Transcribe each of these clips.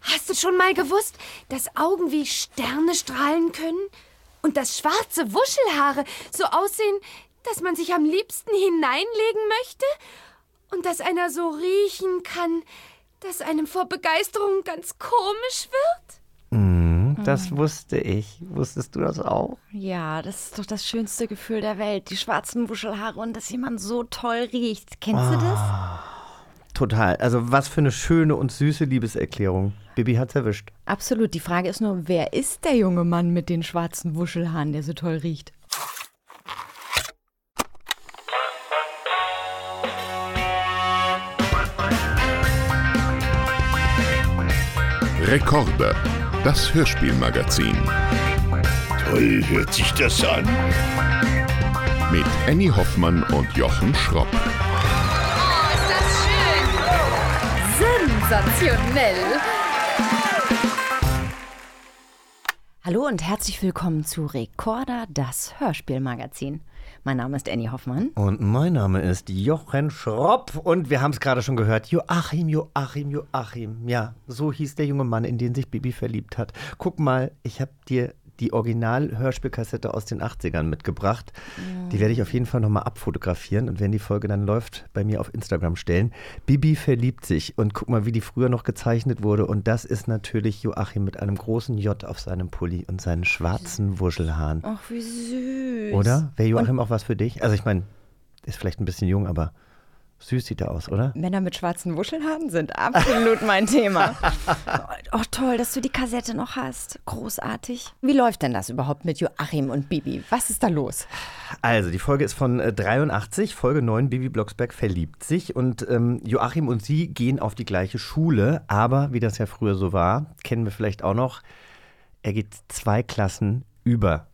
Hast du schon mal gewusst, dass Augen wie Sterne strahlen können? Und dass schwarze Wuschelhaare so aussehen, dass man sich am liebsten hineinlegen möchte? Und dass einer so riechen kann, dass einem vor Begeisterung ganz komisch wird? Mhm, das wusste ich. Wusstest du das auch? Ja, das ist doch das schönste Gefühl der Welt. Die schwarzen Wuschelhaare und dass jemand so toll riecht. Kennst du das? Total. Also was für eine schöne und süße Liebeserklärung. Bibi hat's erwischt. Absolut. Die Frage ist nur, wer ist der junge Mann mit den schwarzen Wuschelhaaren, der so toll riecht? Rekorde, das Hörspielmagazin. Toll hört sich das an. Mit Annie Hoffmann und Jochen Schropp. Sensationell! Hallo und herzlich willkommen zu Rekorder, das Hörspielmagazin. Mein Name ist Annie Hoffmann. Und mein Name ist Jochen Schropp und wir haben es gerade schon gehört. Joachim, Joachim, Joachim. Ja, so hieß der junge Mann, in den sich Bibi verliebt hat. Guck mal, ich habe dir die Original-Hörspielkassette aus den 80ern mitgebracht. Die werde ich auf jeden Fall nochmal abfotografieren und wenn die Folge dann läuft, bei mir auf Instagram stellen. Bibi verliebt sich und guck mal, wie die früher noch gezeichnet wurde. Und das ist natürlich Joachim mit einem großen J auf seinem Pulli und seinen schwarzen Wuschelhaaren. Ach, wie süß. Oder? Wäre Joachim auch was für dich? Also ich meine, ist vielleicht ein bisschen jung, aber süß sieht er aus, oder? Männer mit schwarzen Wuschelhaaren sind absolut mein Thema. Oh, toll, dass du die Kassette noch hast. Großartig. Wie läuft denn das überhaupt mit Joachim und Bibi? Was ist da los? Also, die Folge ist von äh, 83, Folge 9, Bibi Blocksberg verliebt sich und ähm, Joachim und sie gehen auf die gleiche Schule, aber wie das ja früher so war, kennen wir vielleicht auch noch, er geht zwei Klassen über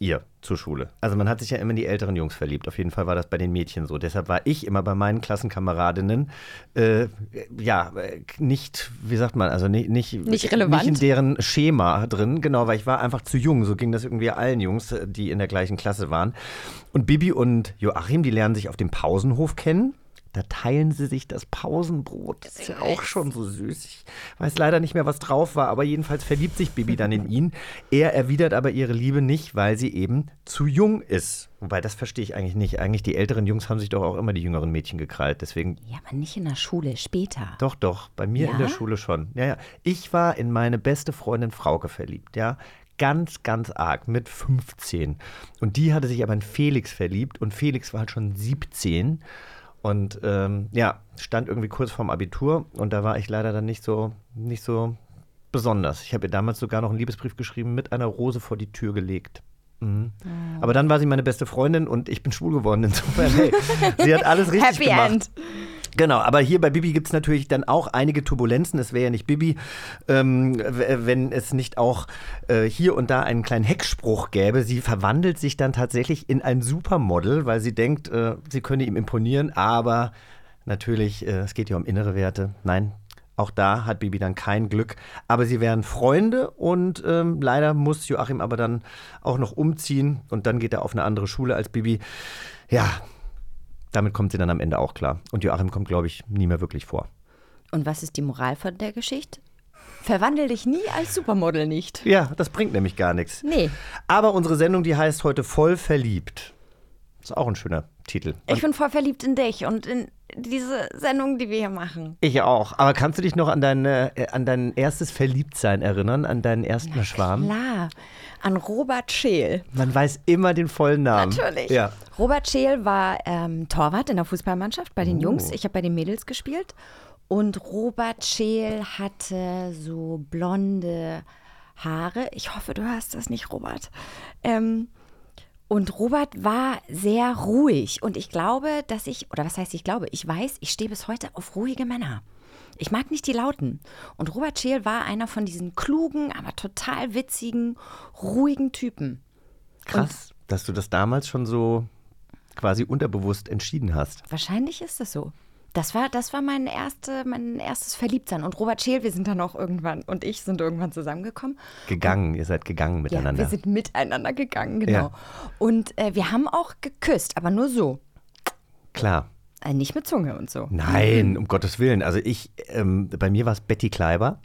ihr zur Schule. Also man hat sich ja immer in die älteren Jungs verliebt. Auf jeden Fall war das bei den Mädchen so. Deshalb war ich immer bei meinen Klassenkameradinnen äh, ja äh, nicht, wie sagt man, also nicht, nicht, Nicht relevant? nicht in deren Schema drin, genau, weil ich war einfach zu jung. So ging das irgendwie allen Jungs, äh, die in der gleichen Klasse waren. Und Bibi und Joachim, die lernen sich auf dem Pausenhof kennen. Da teilen sie sich das Pausenbrot. Das ist ja auch schon so süß. Ich weiß leider nicht mehr, was drauf war, aber jedenfalls verliebt sich Bibi dann in ihn. Er erwidert aber ihre Liebe nicht, weil sie eben zu jung ist. Wobei, das verstehe ich eigentlich nicht. Eigentlich die älteren Jungs haben sich doch auch immer die jüngeren Mädchen gekrallt. Deswegen Ja, aber nicht in der Schule, später. doch, doch, bei mir in Ja? der Schule schon. Ja, ja. Ich war in meine beste Freundin Frauke verliebt, ja. Ganz, ganz arg, mit 15. Und die hatte sich aber in Felix verliebt und Felix war halt schon 17. Und ähm, ja, stand irgendwie kurz vorm Abitur und da war ich leider dann nicht so, nicht so besonders. Ich habe ihr damals sogar noch einen Liebesbrief geschrieben, mit einer Rose vor die Tür gelegt. Mhm. Aber dann war sie meine beste Freundin und ich bin schwul geworden. Insofern, hey, sie hat alles richtig Happy gemacht. End. Genau, aber hier bei Bibi gibt es natürlich dann auch einige Turbulenzen. Es wäre ja nicht Bibi, ähm, wenn es nicht auch äh, hier und da einen kleinen Heckspruch gäbe. Sie verwandelt sich dann tatsächlich in ein Supermodel, weil sie denkt, äh, sie könne ihm imponieren, aber natürlich, äh, es geht ja um innere Werte. Nein. Auch da hat Bibi dann kein Glück. Aber sie wären Freunde und ähm, leider muss Joachim aber dann auch noch umziehen und dann geht er auf eine andere Schule als Bibi. Ja, damit kommt sie dann am Ende auch klar. Und Joachim kommt, glaube ich, nie mehr wirklich vor. Und was ist die Moral von der Geschichte? Verwandel dich nie als Supermodel nicht. Ja, das bringt nämlich gar nichts. Nee, Aber unsere Sendung, die heißt heute Voll verliebt. Ist auch ein schöner Titel. ich bin voll verliebt in dich und in diese Sendung, die wir hier machen. Ich auch. Aber kannst du dich noch an, deine, äh, an dein erstes Verliebtsein erinnern? An deinen ersten Schwarm? Klar, an Robert Scheel. Man weiß immer den vollen Namen. Natürlich. Ja. Robert Scheel war ähm, Torwart in der Fußballmannschaft bei den Oh. Jungs. Ich habe bei den Mädels gespielt. Und Robert Scheel hatte so blonde Haare. Ich hoffe, du hast das nicht, Robert. Ähm, und Robert war sehr ruhig. Und ich glaube, dass ich, oder was heißt ich glaube, ich weiß, ich stehe bis heute auf ruhige Männer. Ich mag nicht die Lauten. Und Robert Scheel war einer von diesen klugen, aber total witzigen, ruhigen Typen. Krass, dass du das damals schon so quasi unterbewusst entschieden hast. Wahrscheinlich ist es so. Das war, das war mein, erste, mein erstes Verliebtsein. Und Robert Scheel, wir sind dann auch irgendwann und ich sind irgendwann zusammengekommen. Gegangen, ihr seid gegangen Ja, miteinander. wir sind miteinander gegangen, genau. Ja. Und äh, wir haben auch geküsst, aber nur so. Klar. Äh, nicht mit Zunge und so. Nein, um Gottes Willen. Also ich, ähm, bei mir war es Betty Kleiber.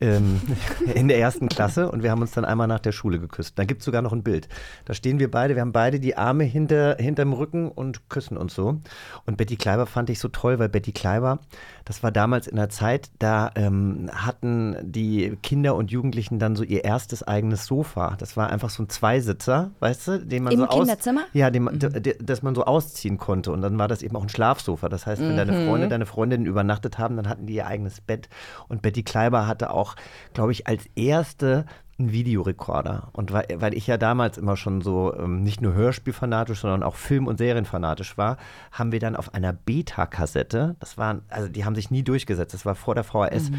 Ähm, in der ersten Klasse und wir haben uns dann einmal nach der Schule geküsst. Dann gibt es sogar noch ein Bild. Da stehen wir beide, wir haben beide die Arme hinter, hinterm Rücken und küssen uns so. Und Betty Kleiber fand ich so toll, weil Betty Kleiber, das war damals in der Zeit, da ähm, hatten die Kinder und Jugendlichen dann so ihr erstes eigenes Sofa. Das war einfach so ein Zweisitzer, weißt du, den man Im so aus, Kinderzimmer? Ja, den, d- das man so ausziehen konnte. Und dann war das eben auch ein Schlafsofa. Das heißt, wenn deine Freunde, deine Freundinnen übernachtet haben, dann hatten die ihr eigenes Bett. Und Betty Kleiber hatte auch, glaube ich, als erste einen Videorekorder. Und weil, weil ich ja damals immer schon so ähm, nicht nur Hörspielfanatisch, sondern auch Film- und Serienfanatisch war, haben wir dann auf einer Beta-Kassette, das waren, also die haben sich nie durchgesetzt, das war vor der VHS,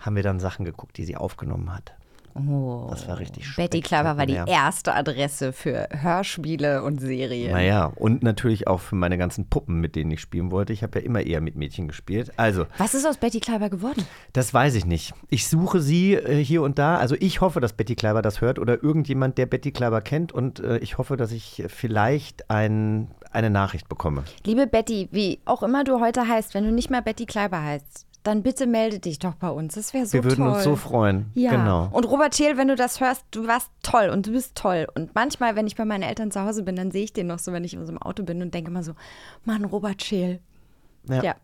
haben wir dann Sachen geguckt, die sie aufgenommen hat. Oh. Das war richtig Betty Kleiber war die erste Adresse für Hörspiele und Serien. Naja, und natürlich auch für meine ganzen Puppen, mit denen ich spielen wollte. Ich habe ja immer eher mit Mädchen gespielt. Also, Was ist aus Betty Kleiber geworden? das weiß ich nicht. Ich suche sie äh, hier und da. Also, ich hoffe, dass Betty Kleiber das hört oder irgendjemand, der Betty Kleiber kennt. Und äh, ich hoffe, dass ich vielleicht ein, eine Nachricht bekomme. Liebe Betty, wie auch immer du heute heißt, wenn du nicht mehr Betty Kleiber heißt, dann bitte melde dich doch bei uns. Das wäre so Wir würden toll. uns so freuen. Ja. Genau. Und Robert Scheel, wenn du das hörst, du warst toll und du bist toll. Und manchmal, wenn ich bei meinen Eltern zu Hause bin, dann sehe ich den noch so, wenn ich in unserem Auto bin und denke immer so, Mann, Robert Scheel. Ja. Ja.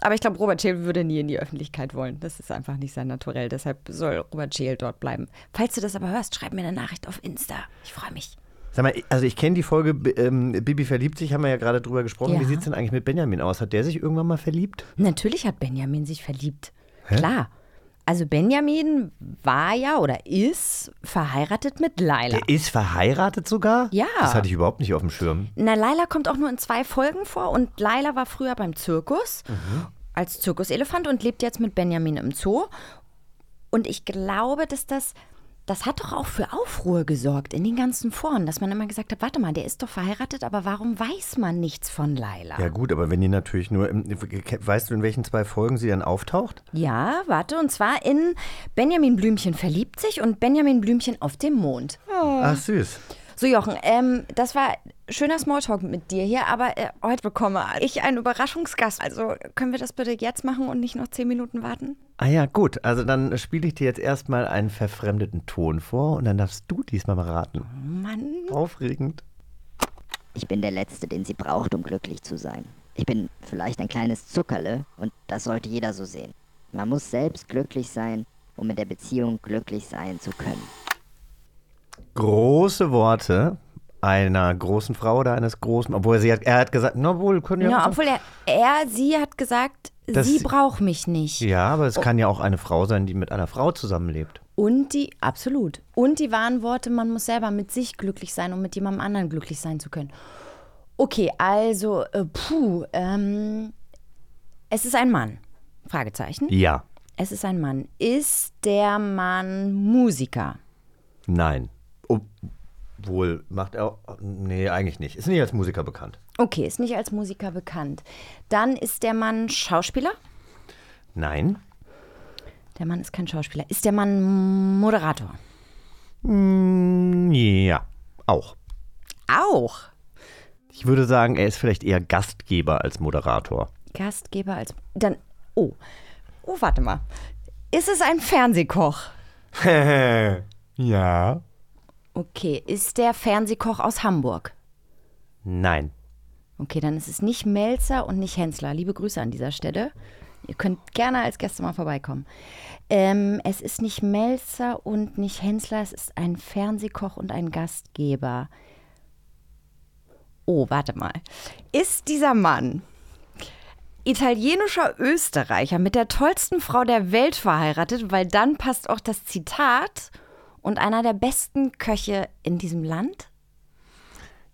Aber ich glaube, Robert Scheel würde nie in die Öffentlichkeit wollen. Das ist einfach nicht sein Naturell. Deshalb soll Robert Scheel dort bleiben. Falls du das aber hörst, schreib mir eine Nachricht auf Insta. Ich freue mich. Sag mal, also ich kenne die Folge ähm, Bibi verliebt sich, haben wir ja gerade drüber gesprochen. Ja. Wie sieht es denn eigentlich mit Benjamin aus? Hat der sich irgendwann mal verliebt? Natürlich hat Benjamin sich verliebt. Klar. Also Benjamin war ja oder ist verheiratet mit Laila. Der ist verheiratet sogar? Ja. Das hatte ich überhaupt nicht auf dem Schirm. Na, Laila kommt auch nur in zwei Folgen vor und Laila war früher beim Zirkus als Zirkuselefant und lebt jetzt mit Benjamin im Zoo. Und ich glaube, dass das, das hat doch auch für Aufruhr gesorgt in den ganzen Foren, dass man immer gesagt hat, warte mal, der ist doch verheiratet, aber warum weiß man nichts von Laila? Ja gut, aber wenn die natürlich nur, im, weißt du, in welchen zwei Folgen sie dann auftaucht? Ja, warte, und zwar in Benjamin Blümchen verliebt sich und Benjamin Blümchen auf dem Mond. Ach süß. So, Jochen, ähm, das war schöner Smalltalk mit dir hier, aber äh, heute bekomme ich einen Überraschungsgast. Also können wir das bitte jetzt machen und nicht noch zehn Minuten warten? Ah ja, gut. Also dann spiele ich dir jetzt erstmal einen verfremdeten Ton vor und dann darfst du diesmal mal raten. Mann. Aufregend. Ich bin der Letzte, den sie braucht, um glücklich zu sein. Ich bin vielleicht ein kleines Zuckerle und das sollte jeder so sehen. Man muss selbst glücklich sein, um in der Beziehung glücklich sein zu können. Große Worte einer großen Frau oder eines großen, obwohl sie hat, er hat gesagt, na wohl, können ja. Ja, obwohl er, er, sie hat gesagt, Das- sie braucht mich nicht. ja, aber es kann ja auch eine Frau sein, die mit einer Frau zusammenlebt. Und die, absolut. Und die wahren Worte, man muss selber mit sich glücklich sein, um mit jemandem anderen glücklich sein zu können. Okay, also, äh, puh, ähm, es ist ein Mann. Fragezeichen. Ja. Es ist ein Mann. Ist der Mann Musiker? Nein. Obwohl, macht er. Nee, eigentlich nicht. Ist nicht als Musiker bekannt. Okay, ist nicht als Musiker bekannt. Dann ist der Mann Schauspieler? Nein. Der Mann ist kein Schauspieler. Ist der Mann Moderator? Mm, Ja, auch. Auch. Ich würde sagen, er ist vielleicht eher Gastgeber als Moderator. Gastgeber als. Dann. Oh. Oh, warte mal. Ist es ein Fernsehkoch? ja. Okay, ist der Fernsehkoch aus Hamburg? Nein. Okay, dann ist es nicht Melzer und nicht Hensler. Liebe Grüße an dieser Stelle. Ihr könnt gerne als Gäste mal vorbeikommen. Ähm, es ist nicht Melzer und nicht Hensler, es ist ein Fernsehkoch und ein Gastgeber. Oh, warte mal. Ist dieser Mann italienischer Österreicher mit der tollsten Frau der Welt verheiratet, weil dann passt auch das Zitat und einer der besten Köche in diesem Land?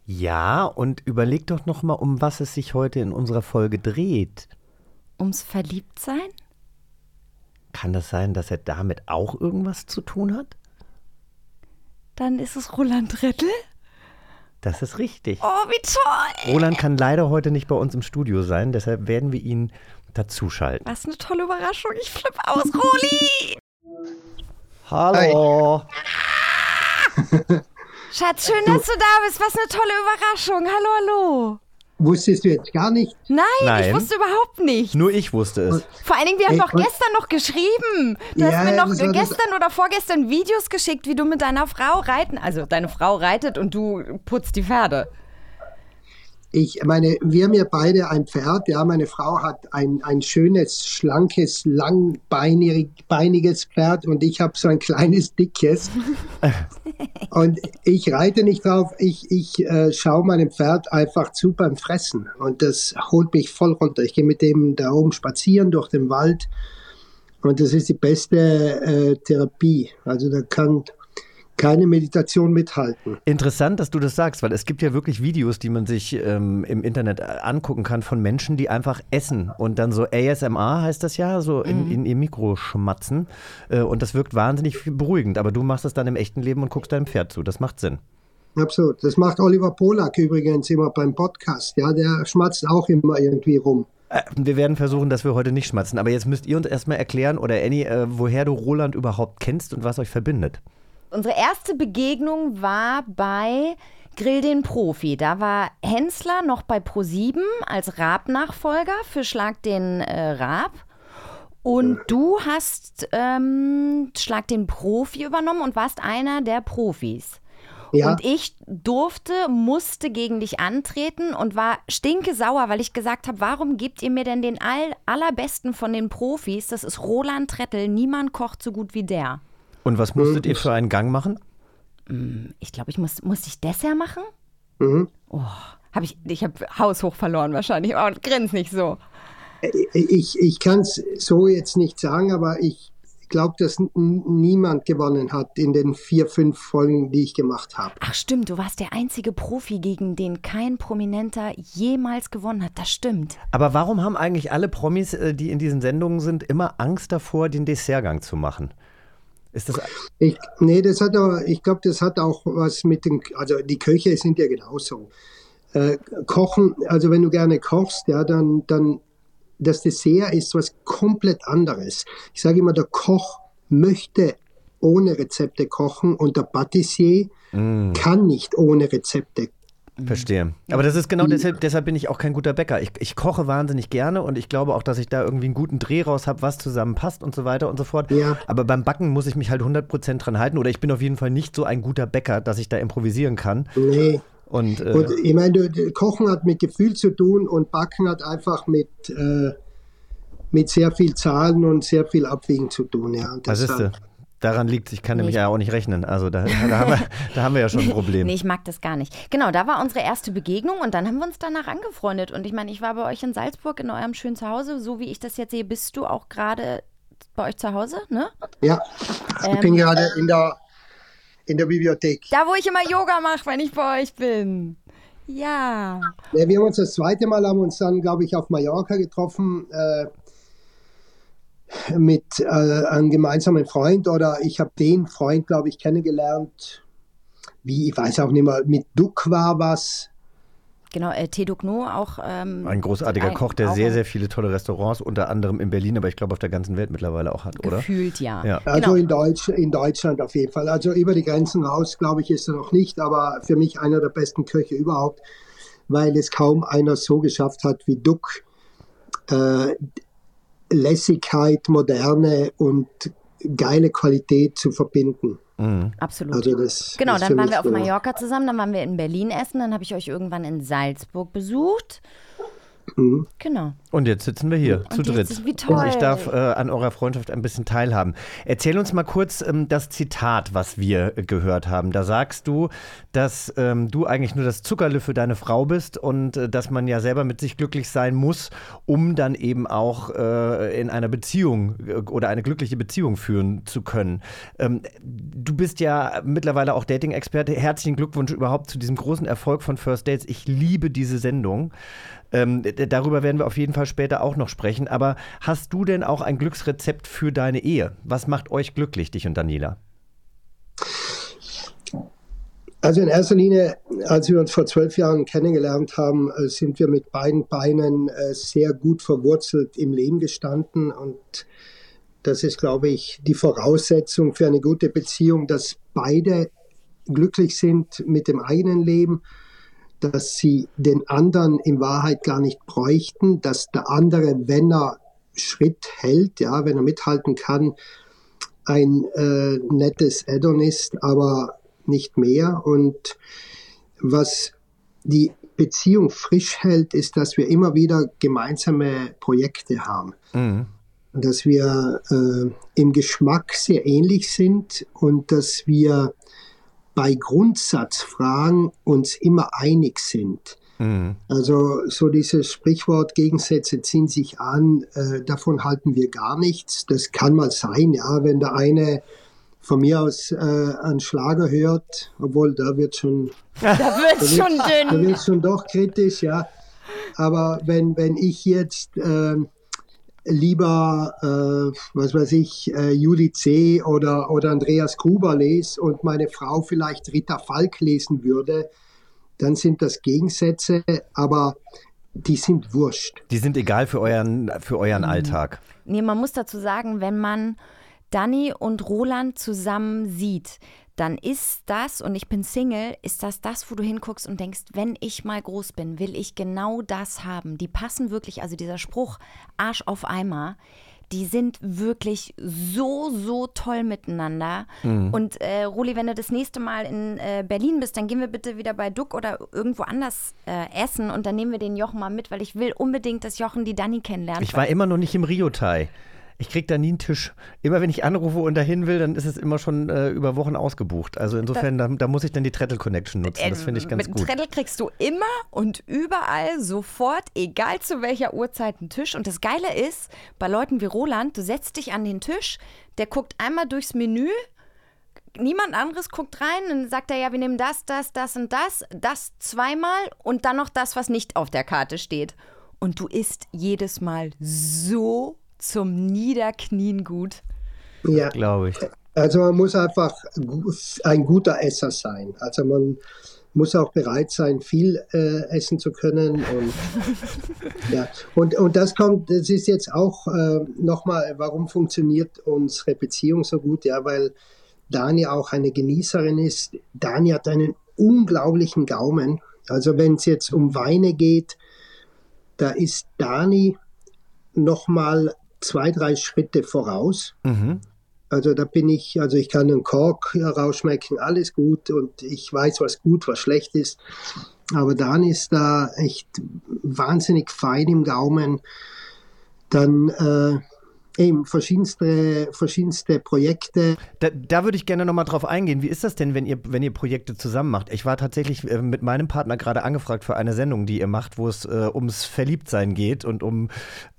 Ja, und überleg doch noch mal, um was es sich heute in unserer Folge dreht. Ums Verliebtsein? Kann das sein, dass er damit auch irgendwas zu tun hat? Dann ist es Roland Rettel. Das ist richtig. Oh, wie toll! Roland kann leider heute nicht bei uns im Studio sein, deshalb werden wir ihn dazuschalten. Was eine tolle Überraschung. Ich flippe aus, Roli! Hallo. Schatz, schön, dass du da bist. Was eine tolle Überraschung. Hallo, hallo. Wusstest du jetzt gar nicht? Nein, Nein. ich wusste überhaupt nicht. Nur ich wusste es. Vor allen Dingen, wir haben Ey, doch gestern noch geschrieben. Du Ja, hast mir noch gestern oder vorgestern Videos geschickt, wie du mit deiner Frau reiten. Also deine Frau reitet und du putzt die Pferde. Ich meine, wir haben ja beide ein Pferd. Ja, meine Frau hat ein, ein schönes, schlankes, langbeiniges Pferd und ich habe so ein kleines, dickes. und ich reite nicht drauf. Ich, ich äh, schaue meinem Pferd einfach zu beim Fressen und das holt mich voll runter. Ich gehe mit dem da oben spazieren durch den Wald und das ist die beste äh, Therapie. Also da kann keine Meditation mithalten. Interessant, dass du das sagst, weil es gibt ja wirklich Videos, die man sich ähm, im Internet äh, angucken kann von Menschen, die einfach essen und dann so ASMR heißt das ja, so in, in ihr Mikro schmatzen. Äh, und das wirkt wahnsinnig beruhigend. Aber du machst das dann im echten Leben und guckst deinem Pferd zu. Das macht Sinn. Absolut. Das macht Oliver Polak übrigens immer beim Podcast. Ja, der schmatzt auch immer irgendwie rum. Äh, wir werden versuchen, dass wir heute nicht schmatzen. Aber jetzt müsst ihr uns erstmal erklären, oder Annie, äh, woher du Roland überhaupt kennst und was euch verbindet. Unsere erste Begegnung war bei Grill den Profi. Da war Hensler noch bei Pro7 als Raab-Nachfolger für Schlag den äh, Raab. Und du hast ähm, Schlag den Profi übernommen und warst einer der Profis. Ja, Und ich durfte, musste gegen dich antreten und war stinke sauer, weil ich gesagt habe, warum gebt ihr mir denn den all, allerbesten von den Profis? Das ist Roland Trettel. Niemand kocht so gut wie der. Und was musstet ihr für einen Gang machen? Ich glaube, ich muss, musste ich Dessert machen? mhm. Oh, hab ich, ich habe haushoch verloren wahrscheinlich. Oh, grins nicht so. ich, ich kann es so jetzt nicht sagen, aber ich glaube, dass niemand gewonnen hat in den vier, fünf Folgen, die ich gemacht habe. Ach stimmt, du warst der einzige Profi, gegen den kein Prominenter jemals gewonnen hat. Das stimmt. Aber warum haben eigentlich alle Promis, äh, die in diesen Sendungen sind, immer Angst davor, den Dessertgang zu machen? Ist das Ich, nee, das hat aber, ich glaube, das hat auch was mit den, also die Köche sind ja genauso. Äh, kochen, also wenn du gerne kochst, ja, dann, dann das Dessert ist was komplett anderes. Ich sage immer, der Koch möchte ohne Rezepte kochen und der Patissier kann nicht ohne Rezepte. Verstehe. Aber das ist genau deshalb, deshalb bin ich auch kein guter Bäcker. Ich, ich koche wahnsinnig gerne und ich glaube auch, dass ich da irgendwie einen guten Dreh raus habe, was zusammenpasst und so weiter und so fort. Ja. Aber beim Backen muss ich mich halt 100% dran halten oder ich bin auf jeden Fall nicht so ein guter Bäcker, dass ich da improvisieren kann. Nee. Und, äh, Und ich meine, Kochen hat mit Gefühl zu tun und Backen hat einfach mit, äh, mit sehr viel Zahlen und sehr viel Abwiegen zu tun. Ja. Und was ist das? Daran liegt, ich kann nämlich Nee. ja auch nicht rechnen. Also da, da, haben, wir, da haben wir ja schon ein Problem. Nee, ich mag das gar nicht. Genau, da war unsere erste Begegnung und dann haben wir uns danach angefreundet. Und ich meine, ich war bei euch in Salzburg in eurem schönen Zuhause. So wie ich das jetzt sehe, bist du auch gerade bei euch zu Hause, ne? Ja, ich Ähm, bin gerade in der, in der Bibliothek. Da, wo ich immer Yoga mache, wenn ich bei euch bin. Ja. Ja, wir haben uns das zweite Mal, haben uns dann, glaube ich, auf Mallorca getroffen äh, mit äh, einem gemeinsamen Freund oder ich habe den Freund, glaube ich, kennengelernt. Wie, ich weiß auch nicht mehr, mit Duck war was. Genau, äh, Teduk No auch. Ähm, Ein großartiger ein- Koch, der sehr, sehr viele tolle Restaurants, unter anderem in Berlin, aber ich glaube auf der ganzen Welt mittlerweile auch hat, oder? Gefühlt, ja. Ja. Also Genau. in, Deutsch, in Deutschland auf jeden Fall. Also über die Grenzen raus, glaube ich, ist er noch nicht, aber für mich einer der besten Köche überhaupt, weil es kaum einer so geschafft hat wie Duck. Äh, Lässigkeit, Moderne und geile Qualität zu verbinden. Absolut. Also das Genau, dann waren wir auf Mallorca zusammen, dann waren wir in Berlin essen, dann habe ich euch irgendwann in Salzburg besucht. Mhm. Genau. Und jetzt sitzen wir hier zu Und jetzt dritt. ist- wie toll. Und ich darf äh, an eurer Freundschaft ein bisschen teilhaben. Erzähl uns mal kurz ähm, das Zitat, was wir äh, gehört haben. Da sagst du, dass ähm, du eigentlich nur das Zuckerle für deine Frau bist und äh, dass man ja selber mit sich glücklich sein muss, um dann eben auch äh, in einer Beziehung äh, oder eine glückliche Beziehung führen zu können. Ähm, du bist ja mittlerweile auch Dating-Experte. Herzlichen Glückwunsch überhaupt zu diesem großen Erfolg von First Dates. Ich liebe diese Sendung. Ähm, darüber werden wir auf jeden Fall später auch noch sprechen. Aber hast du denn auch ein Glücksrezept für deine Ehe? Was macht euch glücklich, dich und Daniela? Also in erster Linie, als wir uns vor zwölf Jahren kennengelernt haben, äh, sind wir mit beiden Beinen äh, sehr gut verwurzelt im Leben gestanden. Und das ist, glaube ich, die Voraussetzung für eine gute Beziehung, dass beide glücklich sind mit dem eigenen Leben, dass sie den anderen in Wahrheit gar nicht bräuchten, dass der andere, wenn er Schritt hält, ja, wenn er mithalten kann, ein äh, nettes Add-on ist, aber nicht mehr. Und was die Beziehung frisch hält, ist, dass wir immer wieder gemeinsame Projekte haben. Mhm. Dass wir äh, im Geschmack sehr ähnlich sind und dass wir bei Grundsatzfragen uns immer einig sind. Mhm. Also so dieses Sprichwort, Gegensätze ziehen sich an, äh, davon halten wir gar nichts. Das kann mal sein, ja, wenn der eine von mir aus äh, einen Schlager hört, obwohl da wird schon, da wird schon dünn. Da wird schon doch kritisch, ja. Aber wenn, wenn ich jetzt äh, lieber, äh, was weiß ich, äh, Juli C. oder, oder Andreas Gruber lese und meine Frau vielleicht Rita Falk lesen würde, dann sind das Gegensätze, aber die sind wurscht. Die sind egal für euren, für euren mhm. Alltag. Nee, man muss dazu sagen, wenn man Danny und Roland zusammen sieht, dann ist das, und ich bin Single, ist das das, wo du hinguckst und denkst, wenn ich mal groß bin, will ich genau das haben. Die passen wirklich, also dieser Spruch, Arsch auf Eimer, die sind wirklich so, so toll miteinander. Mhm. Und äh, Roli, wenn du das nächste Mal in äh, Berlin bist, dann gehen wir bitte wieder bei Duck oder irgendwo anders äh, essen und dann nehmen wir den Jochen mal mit, weil ich will unbedingt, dass Jochen die Danny kennenlernt. Ich war immer noch nicht im Rio-Tai. Ich kriege da nie einen Tisch. Immer wenn ich anrufe und dahin will, dann ist es immer schon äh, über Wochen ausgebucht. Also insofern, da, da, muss ich dann die Treadle Connection nutzen. Das finde ich ganz mit gut. Mit Treadle kriegst du immer und überall sofort, egal zu welcher Uhrzeit, einen Tisch. Und das Geile ist, bei Leuten wie Roland, du setzt dich an den Tisch, der guckt einmal durchs Menü, niemand anderes guckt rein, dann sagt er, ja, wir nehmen das, das, das und das, das zweimal und dann noch das, was nicht auf der Karte steht. Und du isst jedes Mal so zum Niederknien gut. Ja, glaube ich. Also man muss einfach ein guter Esser sein. Also man muss auch bereit sein, viel äh, essen zu können. Und, ja. und, und das kommt, das ist jetzt auch äh, nochmal, warum funktioniert unsere Beziehung so gut? Ja, weil Dani auch eine Genießerin ist. Dani hat einen unglaublichen Gaumen. Also wenn es jetzt um Weine geht, da ist Dani nochmal zwei, drei Schritte voraus. Mhm. Also da bin ich, also ich kann einen Kork rausschmecken, alles gut und ich weiß, was gut, was schlecht ist. Aber dann ist da echt wahnsinnig fein im Gaumen. Dann äh, eben verschiedenste, verschiedenste Projekte. Da, da würde ich gerne nochmal drauf eingehen. Wie ist das denn, wenn ihr, wenn ihr Projekte zusammen macht? Ich war tatsächlich äh, mit meinem Partner gerade angefragt für eine Sendung, die ihr macht, wo es äh, ums Verliebtsein geht und um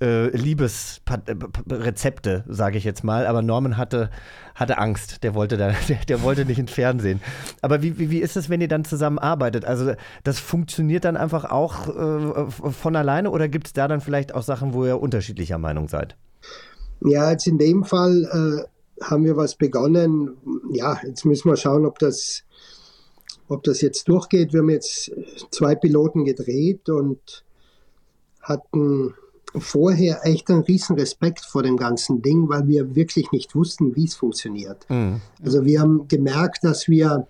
äh, Liebesrezepte, sage ich jetzt mal. Aber Norman hatte, hatte Angst. Der wollte, da, der, der wollte nicht ins Fernsehen. Aber wie, wie, wie ist es, wenn ihr dann zusammen arbeitet? Also das funktioniert dann einfach auch äh, von alleine oder gibt es da dann vielleicht auch Sachen, wo ihr unterschiedlicher Meinung seid? Ja, jetzt in dem Fall äh, haben wir was begonnen. Ja, jetzt müssen wir schauen, ob das, ob das jetzt durchgeht. Wir haben jetzt zwei Piloten gedreht und hatten vorher echt einen riesen Respekt vor dem ganzen Ding, weil wir wirklich nicht wussten, wie es funktioniert. Mhm. Also wir haben gemerkt, dass wir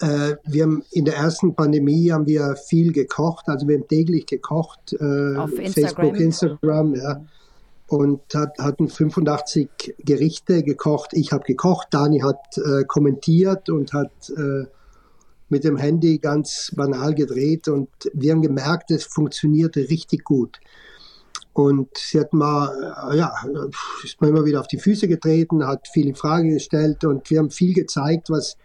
äh, wir haben in der ersten Pandemie haben wir viel gekocht, also wir haben täglich gekocht, äh, Auf Instagram. Facebook, Instagram, ja und hat, hatten 85 Gerichte gekocht. Ich habe gekocht, Dani hat äh, kommentiert und hat äh, mit dem Handy ganz banal gedreht und wir haben gemerkt, es funktionierte richtig gut. Und sie hat mal, äh, ja, ist mal immer wieder auf die Füße getreten, hat viele Fragen gestellt und wir haben viel gezeigt, was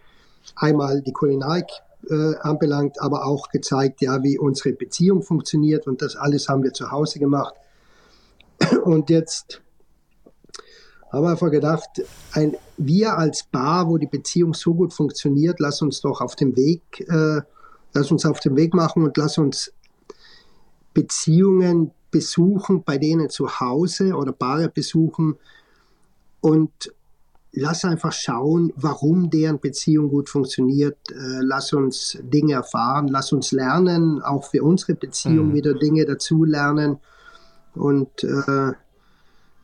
einmal die Kulinarik äh, anbelangt, aber auch gezeigt, ja, wie unsere Beziehung funktioniert und das alles haben wir zu Hause gemacht. Und jetzt haben wir einfach gedacht, ein, wir als Bar, wo die Beziehung so gut funktioniert, lass uns doch auf dem Weg, äh, lass uns auf dem Weg machen und lass uns Beziehungen besuchen, bei denen zu Hause oder Bare besuchen und lass einfach schauen, warum deren Beziehung gut funktioniert. Äh, lass uns Dinge erfahren, lass uns lernen, auch für unsere Beziehung mhm. wieder Dinge dazu lernen und äh,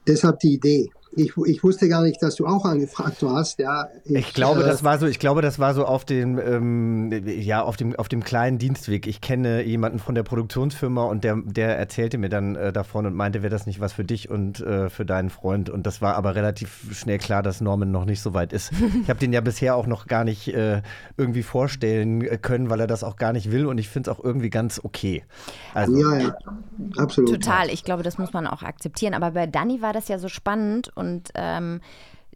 deshalb die Idee. Ich, ich wusste gar nicht, dass du auch angefragt warst. Ja, Ich, glaube, äh, das war so. Ich glaube, das war so auf dem, ähm, ja, auf dem, auf dem kleinen Dienstweg. Ich kenne jemanden von der Produktionsfirma und der, der erzählte mir dann äh, davon und meinte, wäre das nicht was für dich und äh, für deinen Freund. Und das war aber relativ schnell klar, dass Norman noch nicht so weit ist. Ich habe den ja bisher auch noch gar nicht äh, irgendwie vorstellen äh, können, weil er das auch gar nicht will. Und ich finde es auch irgendwie ganz okay. Also, Ja, ja, absolut. Total, ich glaube, das muss man auch akzeptieren. Aber bei Dani war das ja so spannend und ähm,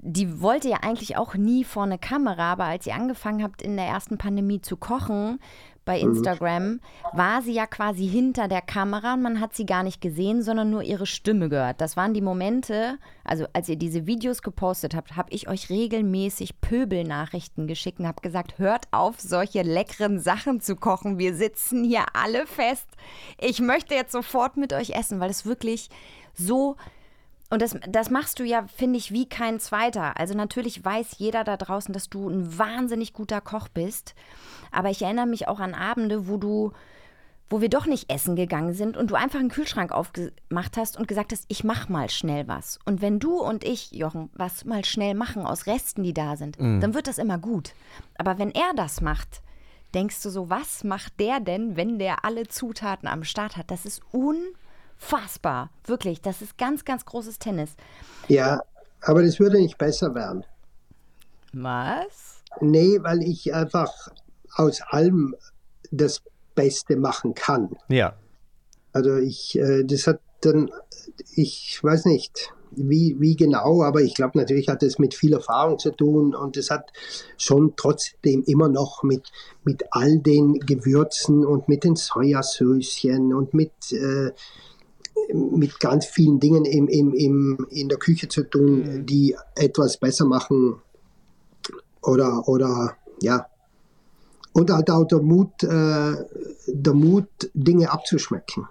die wollte ja eigentlich auch nie vor eine Kamera, aber als ihr angefangen habt, in der ersten Pandemie zu kochen bei Instagram, war sie ja quasi hinter der Kamera und man hat sie gar nicht gesehen, sondern nur ihre Stimme gehört. Das waren die Momente, also als ihr diese Videos gepostet habt, habe ich euch regelmäßig Pöbelnachrichten geschickt und habe gesagt, hört auf, solche leckeren Sachen zu kochen. Wir sitzen hier alle fest. Ich möchte jetzt sofort mit euch essen, weil es wirklich so und das, das machst du ja, finde ich, wie kein zweiter. Also natürlich weiß jeder da draußen, dass du ein wahnsinnig guter Koch bist. Aber ich erinnere mich auch an Abende, wo du, wo wir doch nicht essen gegangen sind und du einfach einen Kühlschrank aufgemacht hast und gesagt hast, ich mach mal schnell was. Und wenn du und ich, Jochen, was mal schnell machen aus Resten, die da sind, dann wird das immer gut. Aber wenn er das macht, denkst du so, was macht der denn, wenn der alle Zutaten am Start hat? Das ist unfassbar. Wirklich, das ist ganz, ganz großes Tennis. Ja, aber das würde nicht besser werden. Was? Nee, weil ich einfach aus allem das Beste machen kann. ja. Also ich, äh, das hat dann, ich weiß nicht, wie, wie genau, aber ich glaube natürlich hat es mit viel Erfahrung zu tun und es hat schon trotzdem immer noch mit, mit all den Gewürzen und mit den Sojasöschen und mit, äh, mit ganz vielen Dingen im, im, im, in der Küche zu tun, die etwas besser machen oder, oder ja. Und halt auch der Mut, äh, der Mut, Dinge abzuschmecken.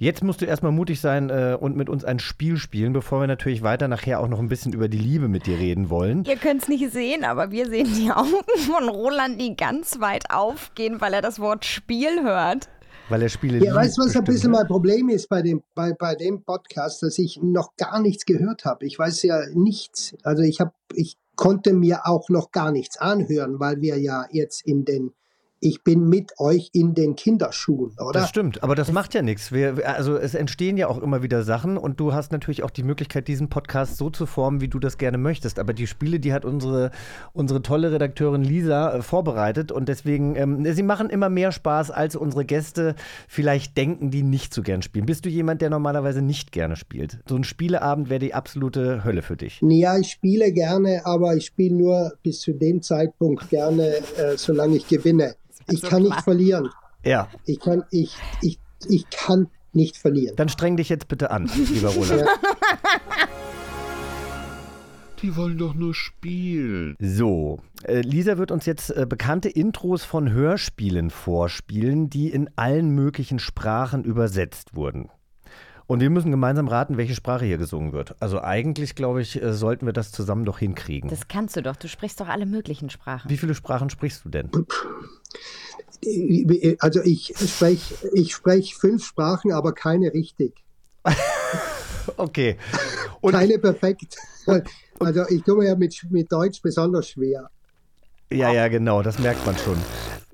Jetzt musst du erstmal mutig sein äh, und mit uns ein Spiel spielen, bevor wir natürlich weiter nachher auch noch ein bisschen über die Liebe mit dir reden wollen. Ihr könnt es nicht sehen, aber wir sehen die Augen von Roland, die ganz weit aufgehen, weil er das Wort Spiel hört. Weil er Spiele Ja, weißt du, was ein bisschen mein Problem ist bei dem, bei, bei dem Podcast, dass ich noch gar nichts gehört habe. Ich weiß ja nichts. Also ich habe, ich konnte mir auch noch gar nichts anhören, weil wir ja jetzt in den, ich bin mit euch in den Kinderschuhen, oder? Das stimmt, aber das macht ja nichts. Wir, also es entstehen ja auch immer wieder Sachen und du hast natürlich auch die Möglichkeit, diesen Podcast so zu formen, wie du das gerne möchtest. Aber die Spiele, die hat unsere, unsere tolle Redakteurin Lisa äh, vorbereitet und deswegen, ähm, sie machen immer mehr Spaß, als unsere Gäste vielleicht denken, die nicht so gern spielen. Bist du jemand, der normalerweise nicht gerne spielt? So ein Spieleabend wäre die absolute Hölle für dich. Ja, ich spiele gerne, aber ich spiele nur bis zu dem Zeitpunkt gerne, äh, solange ich gewinne. Ich so kann klar. nicht verlieren. Ja, Ich kann, ich, ich, ich kann nicht verlieren. dann streng dich jetzt bitte an, lieber Roland. Die wollen doch nur spielen. So, äh, Lisa wird uns jetzt äh, bekannte Intros von Hörspielen vorspielen, die in allen möglichen Sprachen übersetzt wurden. Und wir müssen gemeinsam raten, welche Sprache hier gesungen wird. Also eigentlich, glaube ich, äh, sollten wir das zusammen doch hinkriegen. Das kannst du doch. Du sprichst doch alle möglichen Sprachen. Wie viele Sprachen sprichst du denn? Also ich spreche ich sprech fünf Sprachen, aber keine richtig. Okay. Und keine perfekt. Also ich tue mir ja mit, mit Deutsch besonders schwer. Ja, ja, genau, das merkt man schon.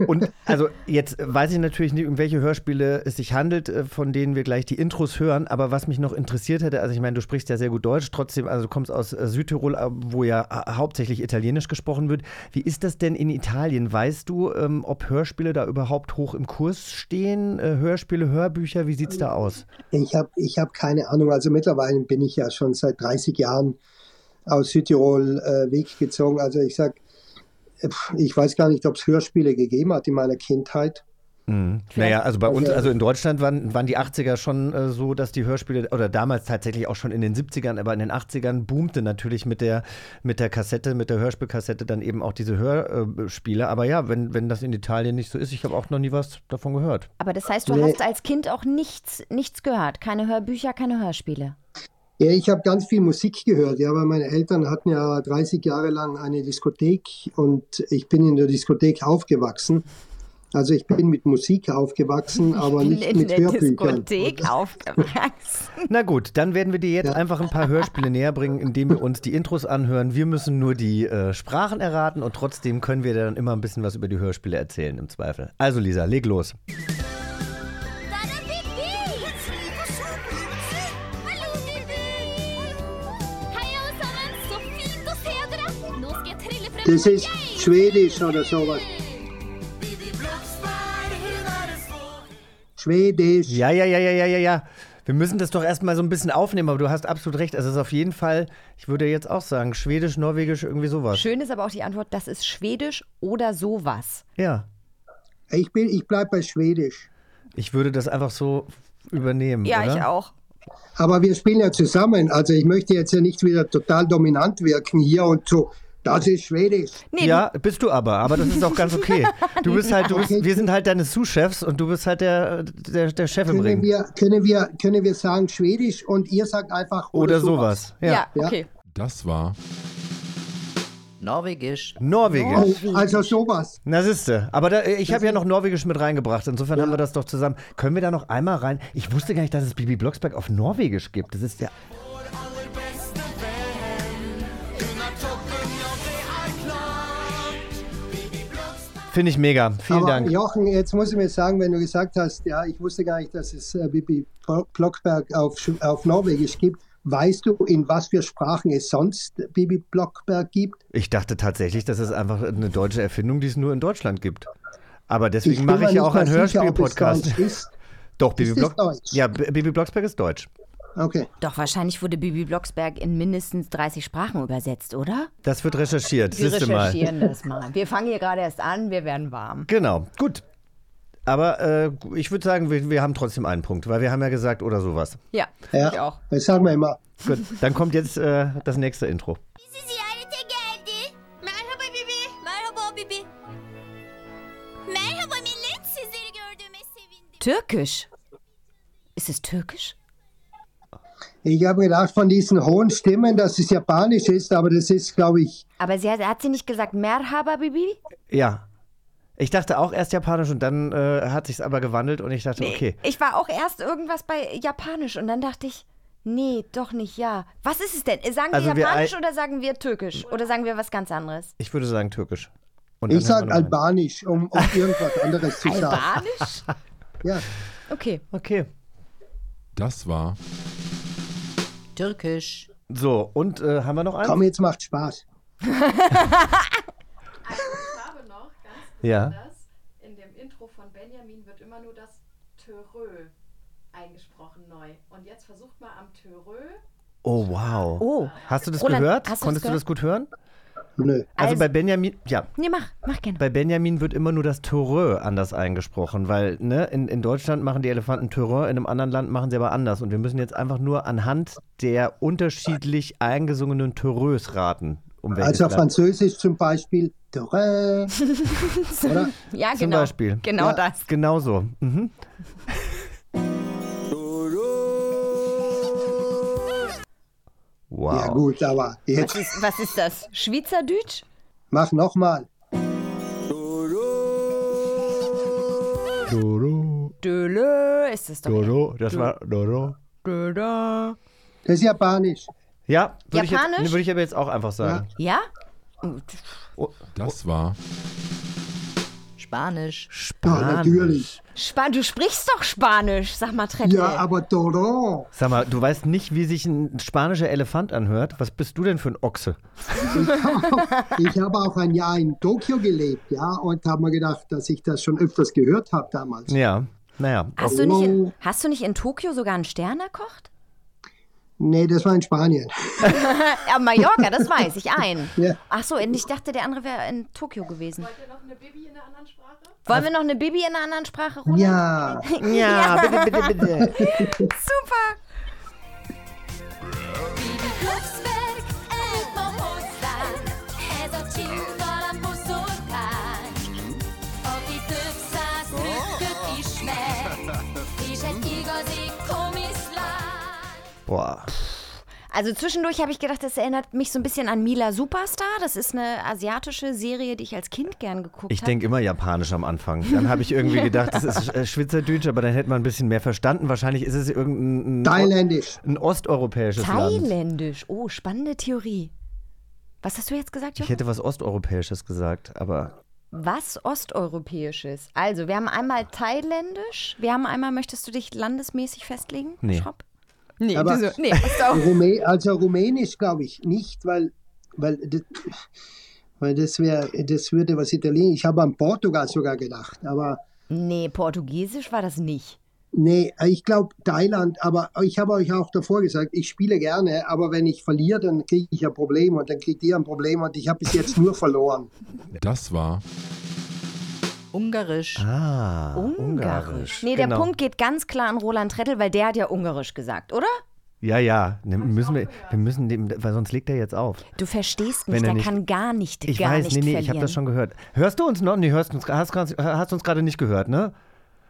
Und also jetzt weiß ich natürlich nicht, um welche Hörspiele es sich handelt, äh, von denen wir gleich die Intros hören, aber was mich noch interessiert hätte, also ich meine, du sprichst ja sehr gut Deutsch, trotzdem, also du kommst aus äh, Südtirol, äh, wo ja ha- hauptsächlich Italienisch gesprochen wird. Wie ist das denn in Italien? Weißt du, ähm, ob Hörspiele da überhaupt hoch im Kurs stehen? Hörspiele, Hörbücher, wie sieht's da aus? Ich habe ich hab keine Ahnung. Also mittlerweile bin ich ja schon seit 30 Jahren aus Südtirol äh, weggezogen. Also ich sag, pf, ich weiß gar nicht, ob es Hörspiele gegeben hat in meiner Kindheit. Mhm. Naja, also bei uns, also in Deutschland waren, waren die 80er schon äh, so, dass die Hörspiele, oder damals tatsächlich auch schon in den 70ern, aber in den 80ern boomte natürlich mit der, mit der Kassette, mit der Hörspielkassette dann eben auch diese Hörspiele. Aber ja, wenn, wenn das in Italien nicht so ist, ich habe auch noch nie was davon gehört. Aber das heißt, du Nee. hast als Kind auch nichts, nichts gehört. Keine Hörbücher, keine Hörspiele. Ja, ich habe ganz viel Musik gehört, ja, weil meine Eltern hatten ja 30 Jahre lang eine Diskothek und ich bin in der Diskothek aufgewachsen. Also ich bin mit Musik aufgewachsen, aber nicht in mit der Hörbüchern. Diskothek aufgewachsen. Na gut, dann werden wir dir jetzt Ja. einfach ein paar Hörspiele näher bringen, indem wir uns die Intros anhören. Wir müssen nur die äh, Sprachen erraten und trotzdem können wir dir dann immer ein bisschen was über die Hörspiele erzählen im Zweifel. Also Lisa, leg los. Das ist Schwedisch oder sowas. Schwedisch. Ja, ja, ja, ja, ja, ja, ja. Wir müssen das doch erstmal so ein bisschen aufnehmen, aber du hast absolut recht. Also es ist auf jeden Fall, ich würde jetzt auch sagen, Schwedisch, Norwegisch, irgendwie sowas. Schön ist aber auch die Antwort, das ist Schwedisch oder sowas. Ja. Ich, bin, ich bleibe bei Schwedisch. Ich würde das einfach so übernehmen. Ja, oder? ich auch. Aber wir spielen ja zusammen. Also ich möchte jetzt ja nicht wieder total dominant wirken hier und so. Das ist Schwedisch. Nee, ja, bist du aber, aber das ist auch ganz okay. Du bist halt, du bist, wir sind halt deine Sous-Chefs und du bist halt der, der, der Chef im Können Ring. wir, können, wir, können wir sagen Schwedisch und ihr sagt einfach Oder sowas. du, Ja. ja, Ja. okay. Das war Norwegisch. Norwegisch. Oh, also sowas. Na siehste, aber da, ich habe ja noch Norwegisch mit reingebracht. Insofern haben wir das doch zusammen. Können wir da noch einmal rein? Ich wusste gar nicht, dass es Bibi Blocksberg auf Norwegisch gibt. Das ist ja. Finde ich mega. Vielen Aber Dank. Jochen, jetzt muss ich mir sagen, wenn du gesagt hast, ja, ich wusste gar nicht, dass es äh, Bibi Blocksberg auf, auf Norwegisch gibt. Weißt du, in was für Sprachen es sonst Bibi Blocksberg gibt? Ich dachte tatsächlich, das ist einfach eine deutsche Erfindung, die es nur in Deutschland gibt. Aber deswegen mache ich ja auch einen es Hörspiel-Podcast. Doch, Bibi Ist es Block. Deutsch? Ja, Bibi Blocksberg ist deutsch. Okay. Doch, wahrscheinlich wurde Bibi Blocksberg in mindestens 30 Sprachen übersetzt, oder? Das wird recherchiert. Wir Siehste mal. recherchieren das mal. Wir fangen hier gerade erst an, wir werden warm. Genau, gut. Aber äh, ich würde sagen, wir, wir haben trotzdem einen Punkt, weil wir haben ja gesagt oder sowas. Ja, Ja, ich auch. das sagen wir immer. Gut, dann kommt jetzt äh, das nächste Intro. Türkisch. Ist es türkisch? Ich habe gedacht, von diesen hohen Stimmen, dass es Japanisch ist, aber das ist, glaube ich, Aber sie hat, hat sie nicht gesagt Merhaba Bibi? Ja. Ich dachte auch erst japanisch und dann äh, hat sich's aber gewandelt und ich dachte, okay. Ich war auch erst irgendwas bei Japanisch und dann dachte ich, nee, doch nicht, ja. Was ist es denn? Sagen Also wir wir Japanisch ei- oder sagen wir Türkisch? Oder sagen wir was ganz anderes? Ich würde sagen türkisch. Ich sage wir. Albanisch, um, um irgendwas anderes zu sagen. Albanisch? Ja. Okay. Okay. Das war Türkisch. So, und äh, haben wir noch einen? Komm, jetzt macht Spaß. habe noch ganz Ja. besonders, in dem Intro von Benjamin wird immer nur das Törö eingesprochen neu. Und jetzt versucht mal am Törö. Oh, wow. Oh. Hast du das Roland, gehört? Konntest das du das gut hören? Nö. Also, Also- bei Benjamin, ja. Nee, mach, mach gerne. Bei Benjamin wird immer nur das Törö anders eingesprochen, weil ne, in, in Deutschland machen die Elefanten Törö, in einem anderen Land machen sie aber anders. Und wir müssen jetzt einfach nur anhand der unterschiedlich eingesungenen Törös raten. Um Also Land. Französisch zum Beispiel. Oder? Ja, Zum genau. Beispiel. Genau Ja. das. Genau so. Mhm. Wow. Ja gut, aber Was jetzt ist, was ist das? Schweizerdeutsch? mach nochmal. Doro, Dölö ist es doch. Doro, das war Doro. Dödö. Das ist Japanisch. Ja, würde ich, Japanisch? würde ich aber jetzt auch einfach sagen. Ja? Das war Spanisch. Ja, natürlich. Spa du sprichst doch Spanisch, sag mal Treppe. Ja, aber Doró. Sag mal, du weißt nicht, wie sich ein spanischer Elefant anhört? Was bist du denn für ein Ochse? Ich habe auch ein Jahr in Tokio gelebt, ja, und habe mir gedacht, dass ich das schon öfters gehört habe damals. Ja, naja. Hast, du nicht in, hast du nicht in Tokio sogar einen Stern erkocht? Nee, das war in Spanien. Ja, Mallorca, das weiß ich ein. Ja. Ach so, ich dachte, der andere wäre in Tokio gewesen. Wollt ihr noch eine Bibi in einer anderen Sprache? Wollen wir noch eine Bibi in einer anderen Sprache Roland? Ja, Ja, bitte, bitte, bitte. Super. Blocksberg Boah. Also zwischendurch habe ich gedacht, das erinnert mich so ein bisschen an Mila Superstar. Das ist eine asiatische Serie, die ich als Kind gern geguckt Ich habe. denke immer japanisch am Anfang. Dann habe ich irgendwie gedacht, das ist äh, Schweizerdeutsch, aber dann hätte man ein bisschen mehr verstanden. Wahrscheinlich ist es irgendein ein, Thailändisch. ein osteuropäisches Land. Thailändisch. Oh, spannende Theorie. Was hast du jetzt gesagt, Ich Jochen? hätte was Osteuropäisches gesagt, aber Was Osteuropäisches? Also, wir haben einmal Thailändisch. Wir haben einmal, möchtest du dich landesmäßig festlegen? Nee. Schraub? Nee, Aber- wieso? nee Rumä also Rumänisch glaube ich nicht, weil, weil, das, weil das wäre, das würde was Italienisch. Ich habe an Portugal sogar gedacht, aber nee, Portugiesisch war das nicht. nee, ich glaube Thailand. Aber ich habe euch auch davor gesagt, ich spiele gerne, aber wenn ich verliere, dann kriege ich ein Problem und dann kriegt ihr ein Problem und ich habe bis jetzt nur verloren. Das war Ungarisch. ah, Ungarisch. Nee, der genau. Punkt geht ganz klar an Roland Trettel, weil der hat ja Ungarisch gesagt, oder? Ja, ja, ne, müssen wir, wir müssen dem, weil sonst legt er jetzt auf. Du verstehst mich, er der nicht- kann gar nicht, Ich gar weiß, nicht nee, nee, verlieren. ich habe das schon gehört. Hörst du uns noch? Nee, hörst uns, hast, hast, hast uns gerade nicht gehört, ne?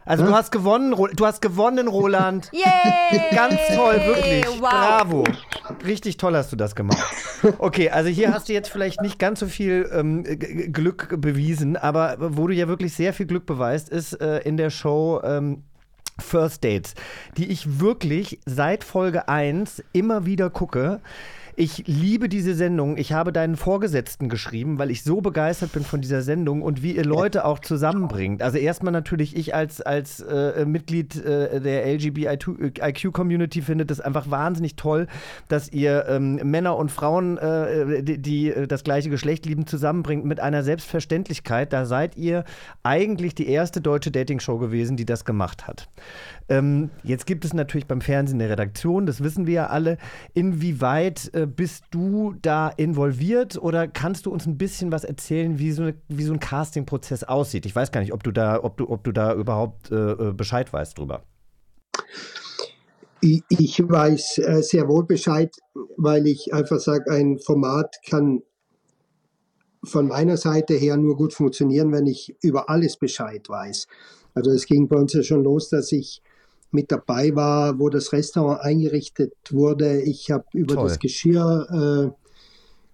Also du hast gewonnen, du hast gewonnen, Roland. Yay! Ganz toll, wirklich. Wow. Bravo. Richtig toll hast du das gemacht. Okay, also hier hast du jetzt vielleicht nicht ganz so viel ähm, Glück bewiesen, aber wo du ja wirklich sehr viel Glück beweist, ist äh, in der Show ähm, First Dates, die ich wirklich seit Folge 1 immer wieder gucke. Ich liebe diese Sendung. Ich habe deinen Vorgesetzten geschrieben, weil ich so begeistert bin von dieser Sendung und wie ihr Leute auch zusammenbringt. Also erstmal natürlich ich als, als äh, Mitglied äh, der LGBTIQ-Community finde das einfach wahnsinnig toll, dass ihr ähm, Männer und Frauen, äh, die, die äh, das gleiche Geschlecht lieben, zusammenbringt mit einer Selbstverständlichkeit. Da seid ihr eigentlich die erste deutsche Dating-Show gewesen, die das gemacht hat. Ähm, jetzt gibt es natürlich beim Fernsehen eine Redaktion, das wissen wir ja alle. Inwieweit äh, bist du da involviert oder kannst du uns ein bisschen was erzählen, wie so, eine, wie so ein Casting-Prozess aussieht? Ich weiß gar nicht, ob du da, ob du, ob du da überhaupt äh, äh, Bescheid weißt drüber. Ich, weiß äh, sehr wohl Bescheid, weil ich einfach sage, ein Format kann von meiner Seite her nur gut funktionieren, wenn ich über alles Bescheid weiß. Also es ging bei uns ja schon los, dass ich mit dabei war, wo das Restaurant eingerichtet wurde. Ich habe über Toll. das Geschirr äh,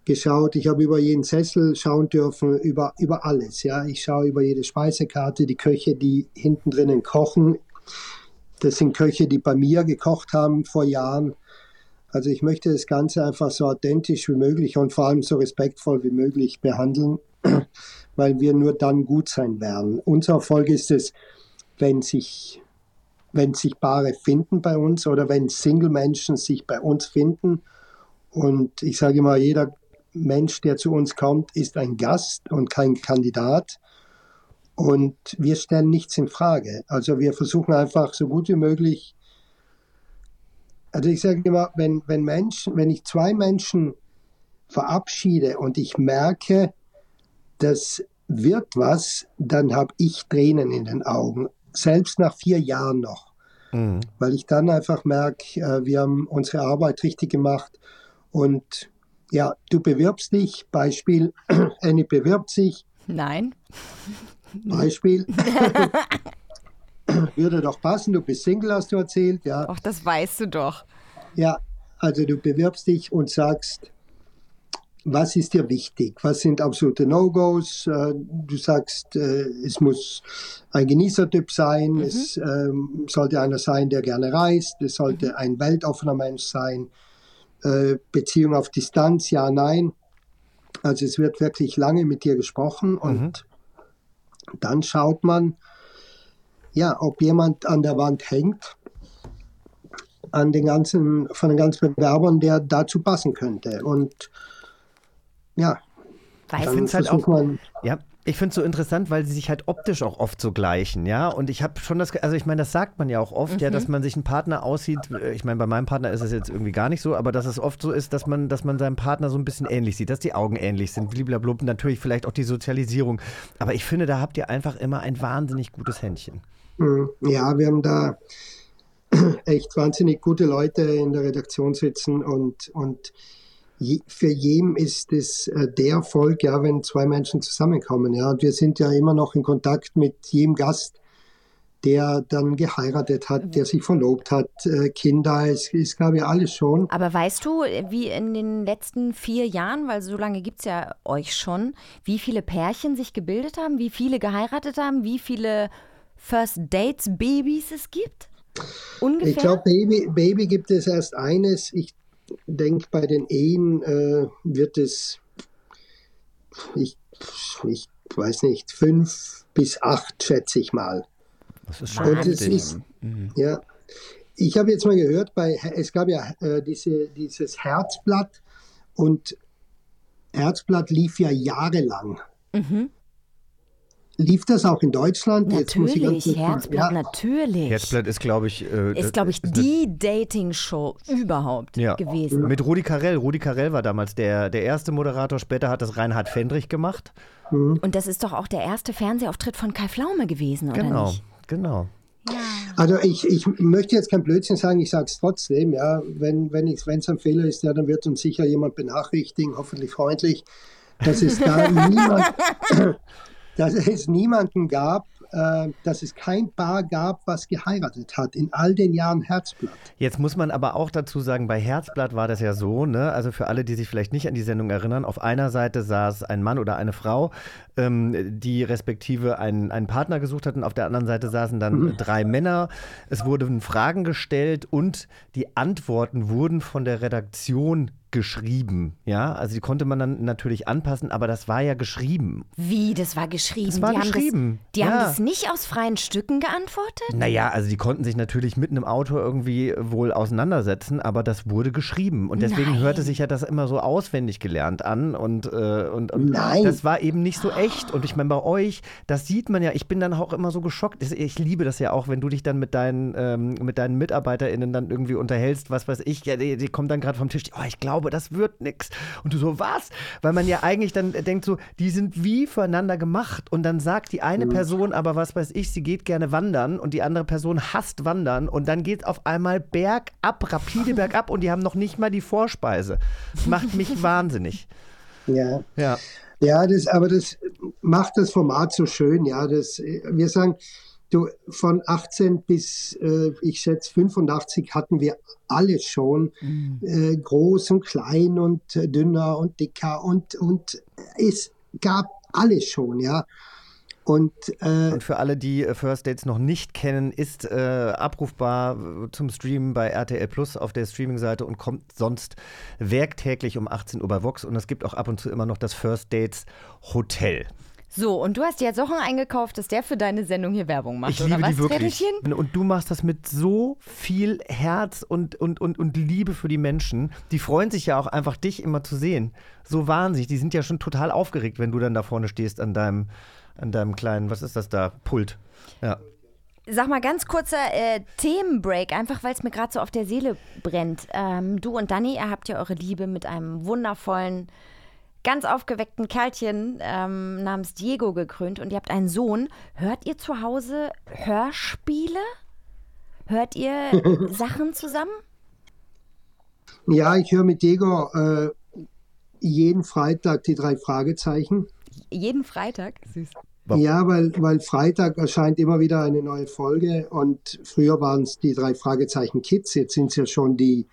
geschaut, ich habe über jeden Sessel schauen dürfen, über, über alles. Ja, ich schaue über jede Speisekarte, die Köche, die hinten drinnen kochen. Das sind Köche, die bei mir gekocht haben vor Jahren. Also ich möchte das Ganze einfach so authentisch wie möglich und vor allem so respektvoll wie möglich behandeln, weil wir nur dann gut sein werden. Unser Erfolg ist es, wenn sich, wenn sich Paare finden bei uns oder wenn Single-Menschen sich bei uns finden. Und ich sage immer, jeder Mensch, der zu uns kommt, ist ein Gast und kein Kandidat. Und wir stellen nichts in Frage. Also wir versuchen einfach so gut wie möglich also ich sage immer, wenn, wenn Menschen, wenn ich zwei Menschen verabschiede und ich merke, das wird was, dann habe ich Tränen in den Augen. Selbst nach vier Jahren noch. Mhm. Weil ich dann einfach merke, äh, wir haben unsere Arbeit richtig gemacht. Und ja, du bewirbst dich, Beispiel, Annie bewirbt sich, Nein. Beispiel. Würde doch passen, du bist Single, hast du erzählt, ja. Och, das weißt du doch. Ja, also du bewirbst dich und sagst, was ist dir wichtig? Was sind absolute No-Gos? Äh, Du sagst, äh, es muss ein Genießertyp sein, es ähm, sollte einer sein, der gerne reist, es sollte ein weltoffener Mensch sein, Äh, Beziehung auf Distanz, ja, nein. Also es wird wirklich lange mit dir gesprochen und dann schaut man, ja, ob jemand an der Wand hängt an den ganzen, von den ganzen Bewerbern, der dazu passen könnte. Und ja, Weißt dann find's halt auch- man, Ja, ich finde es so interessant, weil sie sich halt optisch auch oft so gleichen, ja. Und ich habe schon das, also ich meine, das sagt man ja auch oft, ja, dass man sich einen Partner aussieht. äh, Ich meine, bei meinem Partner ist es jetzt irgendwie gar nicht so, aber dass es oft so ist, dass man, dass man seinem Partner so ein bisschen ähnlich sieht, dass die Augen ähnlich sind, bliblablub, natürlich vielleicht auch die Sozialisierung. Aber ich finde, da habt ihr einfach immer ein wahnsinnig gutes Händchen. mm, ja, wir haben da echt wahnsinnig gute Leute in der Redaktion sitzen und, und je, für jeden ist es äh, der Erfolg, ja, wenn zwei Menschen zusammenkommen. Ja, und wir sind ja immer noch in Kontakt mit jedem Gast, der dann geheiratet hat, der sich verlobt hat, äh, Kinder, es, es gab ja alles schon. Aber weißt du, wie in den letzten vier Jahren, weil so lange gibt es ja euch schon, wie viele Pärchen sich gebildet haben, wie viele geheiratet haben, wie viele First Dates Babys es gibt? Ungefähr? Ich glaube, Baby, Baby gibt es erst eines. Ich denke, bei den Ehen äh, wird es, ich, ich weiß nicht, fünf bis acht, schätze ich mal. Das ist schon Und es ist, ja, ich habe jetzt mal gehört, bei, es gab ja äh, diese, dieses Herzblatt und Herzblatt lief ja jahrelang. Lief das auch in Deutschland? Jetzt muss ich ganz Natürlich, Herzblatt, ja, natürlich. Herzblatt ist, glaube ich. Äh, ist, glaube ich, eine- die Dating-Show überhaupt ja. gewesen. Mit Rudi Carell. Rudi Carell war damals der, der erste Moderator. Später hat das Reinhard Fendrich gemacht. Und das ist doch auch der erste Fernsehauftritt von Kai Pflaume gewesen, oder Genau, nicht? genau. Also ich, ich möchte jetzt kein Blödsinn sagen, ich sage es trotzdem, ja, wenn wenn es ein Fehler ist, ja, dann wird uns sicher jemand benachrichtigen, hoffentlich freundlich, dass es da niemand, dass es niemanden gab, äh, dass es kein Paar gab, was geheiratet hat in all den Jahren Herzblatt. Jetzt muss man aber auch dazu sagen, bei Herzblatt war das ja so, ne? Also für alle, die sich vielleicht nicht an die Sendung erinnern, auf einer Seite saß ein Mann oder eine Frau, ähm, die respektive einen, einen Partner gesucht hatten, auf der anderen Seite saßen dann drei Männer. Es wurden Fragen gestellt und die Antworten wurden von der Redaktion geschrieben. Ja, also die konnte man dann natürlich anpassen, aber das war ja geschrieben. Wie, das war geschrieben? Das war die geschrieben, Haben das, die haben ja. das nicht aus freien Stücken geantwortet? Naja, also die konnten sich natürlich mitten im Auto irgendwie wohl auseinandersetzen, aber das wurde geschrieben. Und deswegen Nein. hörte sich ja das immer so auswendig gelernt an. Und, äh, und, und Nein. das war eben nicht so echt. Und ich meine, bei euch, das sieht man ja, ich bin dann auch immer so geschockt. Ich liebe das ja auch, wenn du dich dann mit deinen, ähm, mit deinen MitarbeiterInnen dann irgendwie unterhältst, was weiß ich, ja, die, die kommen dann gerade vom Tisch, oh, ich glaube, das wird nix. Und du so, was? Weil man ja eigentlich dann denkt so, die sind wie füreinander gemacht. Und dann sagt die eine Person aber, was weiß ich, sie geht gerne wandern und die andere Person hasst wandern. Und dann geht auf einmal bergab, rapide bergab und die haben noch nicht mal die Vorspeise. Das macht mich wahnsinnig. Ja. Ja. Ja, das, aber das macht das Format so schön, ja. Das, wir sagen, du, von 18 bis, äh, ich schätze, 85 hatten wir alles schon, äh, groß und klein und äh, dünner und dicker und, und es gab alles schon, ja. Und, äh, Und für alle, die äh, First Dates noch nicht kennen, ist äh, abrufbar zum Streamen bei RTL Plus auf der Streaming-Seite und kommt sonst werktäglich um 18 Uhr bei Vox. Und es gibt auch ab und zu immer noch das First Dates Hotel. So, und du hast dir jetzt Jochen eingekauft, dass der für deine Sendung hier Werbung macht, Ich oder liebe was, die wirklich. Trädelchen? Und du machst das mit so viel Herz und, und, und, und Liebe für die Menschen. Die freuen sich ja auch einfach, dich immer zu sehen. So wahnsinnig. Die sind ja schon total aufgeregt, wenn du dann da vorne stehst an deinem, an deinem kleinen, was ist das da, Pult. Ja. Sag mal, ganz kurzer äh, Themenbreak, einfach weil es mir gerade so auf der Seele brennt. Ähm, du und Dani, ihr habt ja eure Liebe mit einem wundervollen, ganz aufgeweckten Kerlchen ähm, namens Diego gekrönt und ihr habt einen Sohn. Hört ihr zu Hause Hörspiele? Hört ihr Sachen zusammen? ja, ich höre mit Diego äh, jeden Freitag die drei Fragezeichen. Jeden Freitag? Süß. Ja, weil, weil Freitag erscheint immer wieder eine neue Folge und früher waren es die drei Fragezeichen Kids, jetzt sind es ja schon die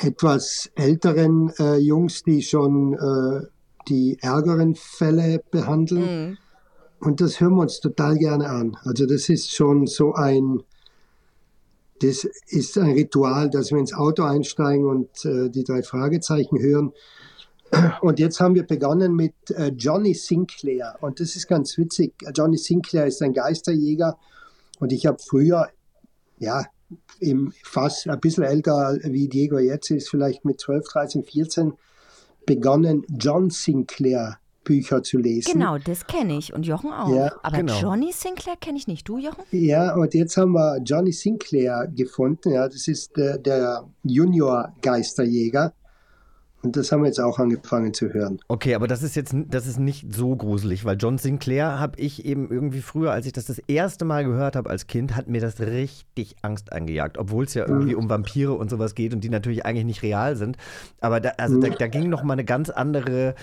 etwas älteren äh, Jungs, die schon äh, die ärgeren Fälle behandeln. Und das hören wir uns total gerne an. Also das ist schon so ein, das ist ein Ritual, dass wir ins Auto einsteigen und äh, die drei Fragezeichen hören. Und jetzt haben wir begonnen mit äh, Johnny Sinclair. Und das ist ganz witzig. Johnny Sinclair ist ein Geisterjäger. Und ich habe früher, ja, im fast ein bisschen älter wie Diego jetzt ist, vielleicht mit 12, 13, 14, begonnen, John Sinclair Bücher zu lesen. Genau, das kenne ich und Jochen auch. Ja, Aber genau. Johnny Sinclair kenne ich nicht. Du, Jochen? Ja, und jetzt haben wir Johnny Sinclair gefunden. Ja, das ist der, der Junior Geisterjäger. Und das haben wir jetzt auch angefangen zu hören. Okay, aber das ist jetzt das ist nicht so gruselig, weil John Sinclair habe ich eben irgendwie früher, als ich das das erste Mal gehört habe als Kind, hat mir das richtig Angst eingejagt, obwohl es ja irgendwie um Vampire und sowas geht und die natürlich eigentlich nicht real sind. Aber da, also da, da ging noch mal eine ganz andere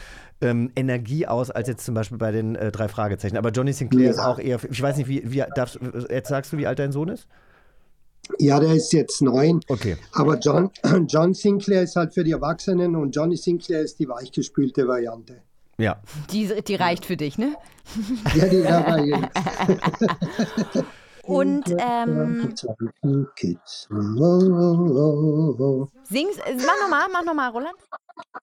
ähm, Energie aus als jetzt zum Beispiel bei den äh, drei Fragezeichen. Aber Johnny Sinclair Ja. ist auch eher, ich weiß nicht, wie, wie darfst, jetzt sagst du, wie alt dein Sohn ist? Ja, der ist jetzt neun. Okay. Aber John, John Sinclair ist halt für die Erwachsenen und Johnny Sinclair ist die weichgespülte Variante. Ja. Die, die reicht für dich, ne? Ja, die dabei. Und ähm, Kids. Oh, oh, oh, oh. sing's, mach nochmal, mach nochmal, Roland.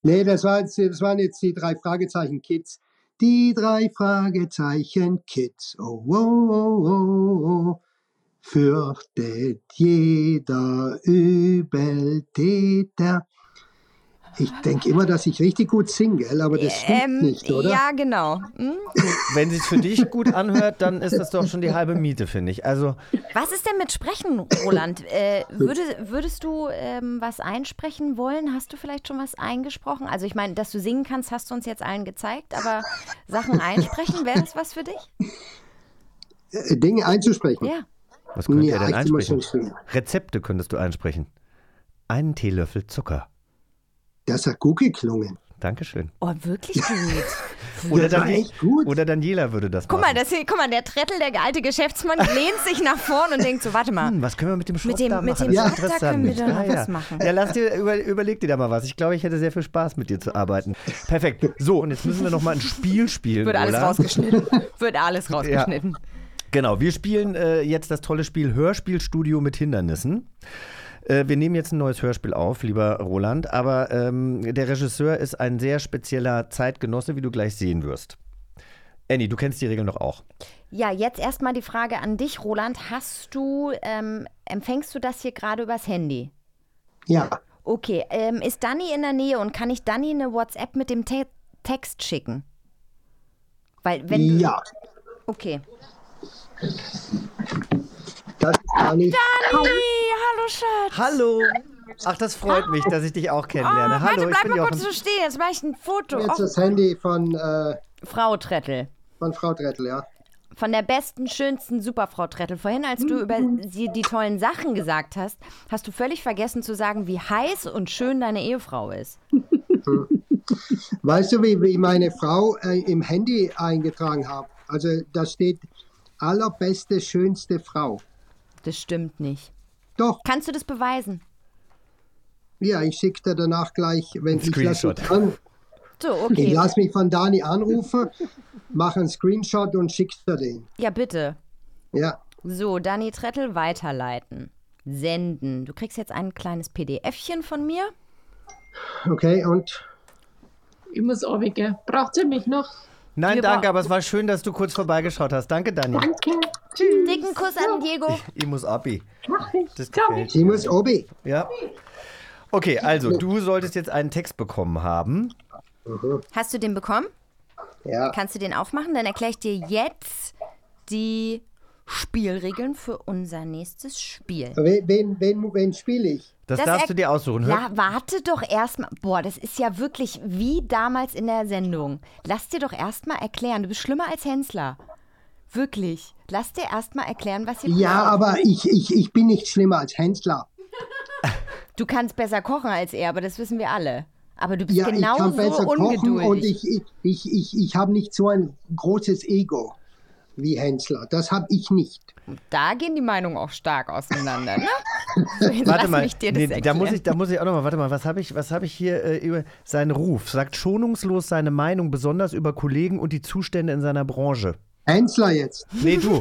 Nee, das, war jetzt, das waren jetzt die drei Fragezeichen Kids. Die drei Fragezeichen Kids. Oh, oh, oh, oh, oh. Fürchtet jeder Übeltäter. Ich denke immer, dass ich richtig gut singe, aber das stimmt nicht, oder? Ähm, Ja, genau. Hm? Wenn sich für dich gut anhört, dann ist das doch schon die halbe Miete, finde ich. Also Was ist denn mit Sprechen, Roland? Äh, würde, würdest du ähm, was einsprechen wollen? Hast du vielleicht schon was eingesprochen? Also ich meine, dass du singen kannst, hast du uns jetzt allen gezeigt, aber Sachen einsprechen, wäre das was für dich? Äh, Dinge einzusprechen. Ja. Was könnt Ja, ihr denn einsprechen? Rezepte könntest du einsprechen. Einen Teelöffel Zucker. Das hat gut geklungen. Dankeschön. Oh, wirklich gut. Oder, Das war Dan echt gut. oder Daniela würde das Guck mal, machen. das hier, guck mal, der Trettel, der alte Geschäftsmann, lehnt sich nach vorn und denkt so, warte mal. Hm, was können wir mit dem Schrott Mit dem- da mit machen? dem Das ist Schrott, da können wir interessant. doch noch ja, was ja. machen. Ja, lass dir, über, überleg dir da mal was. Ich glaube, ich hätte sehr viel Spaß, mit dir zu arbeiten. Perfekt. So, und jetzt müssen wir noch mal ein Spiel spielen. Wird alles Roland. rausgeschnitten. Wird alles rausgeschnitten. Genau, wir spielen äh, jetzt das tolle Spiel Hörspielstudio mit Hindernissen. Äh, wir nehmen jetzt ein neues Hörspiel auf, lieber Roland, aber ähm, der Regisseur ist ein sehr spezieller Zeitgenosse, wie du gleich sehen wirst. Annie, du kennst die Regeln doch auch. Ja, jetzt erstmal die Frage an dich, Roland. Hast du, ähm, empfängst du das hier gerade übers Handy? Ja, Okay, ähm, ist Dani in der Nähe und kann ich Dani eine WhatsApp mit dem Te Text schicken? Weil wenn du, ja. Okay. Das kann ich. Dani, hallo Schatz. Hallo! Ach, das freut mich, dass ich dich auch kennenlerne. Oh, Hallo, warte, ich bleib bin mal Jochen. kurz so stehen. Jetzt mache ich ein Foto. Jetzt das Handy von, äh, Frau Trettel. von Frau Drettel, ja. Von der besten, schönsten Superfrau Trettel. Vorhin, als du über sie die tollen Sachen gesagt hast, hast du völlig vergessen zu sagen, wie heiß und schön deine Ehefrau ist. Weißt du, wie, wie meine Frau äh, im Handy eingetragen hat? Also da steht allerbeste, schönste Frau. Das stimmt nicht. Doch, Kannst du das beweisen? ja, ich schicke dir danach gleich, wenn ich lasse Screenshot. mich, an, So, ich okay. lass mich von Dani anrufen, mache einen Screenshot und schick's dir den. Ja, bitte. Ja, So, Dani Trettel weiterleiten. Senden. Du kriegst jetzt ein kleines PDFchen von mir. okay, und Ich muss runtergehen. Braucht ihr mich noch? Nein, Wir danke, aber es war schön, dass du kurz vorbeigeschaut hast. Danke, Dani. Danke. Tschüss. Dicken Kuss an Diego. Ich muss abi. Mach ich. Das gefällt sie muss obi. Ja. Okay, also du solltest jetzt einen Text bekommen haben. Hast du den bekommen? Ja, Kannst du den aufmachen? Dann erkläre ich dir jetzt die Spielregeln für unser nächstes Spiel. wen, wen, wen, wen spiele ich? Das, Das darfst du dir aussuchen. Hör, Ja, warte doch erstmal. Boah, das ist ja wirklich wie damals in der Sendung. Lass dir doch erstmal erklären. Du bist schlimmer als Hensler. Wirklich. Lass dir erstmal erklären, was hier Ja, aber ich, ich, ich bin nicht schlimmer als Hensler. Du kannst besser kochen als er, aber das wissen wir alle. Aber du bist Ja, ich genauso kann besser kochen ungeduldig. und ich, ich, ich, ich, ich habe nicht so ein großes Ego wie Hensler. Das habe ich nicht. Da gehen die Meinungen auch stark auseinander, ne? So, Warte mal, mich dir das nee, da muss ich, da muss ich auch noch mal, warte mal, was habe ich, was habe ich hier äh, über seinen Ruf? Sagt schonungslos seine Meinung, besonders über Kollegen und die Zustände in seiner Branche. Hensler jetzt. Nee, du.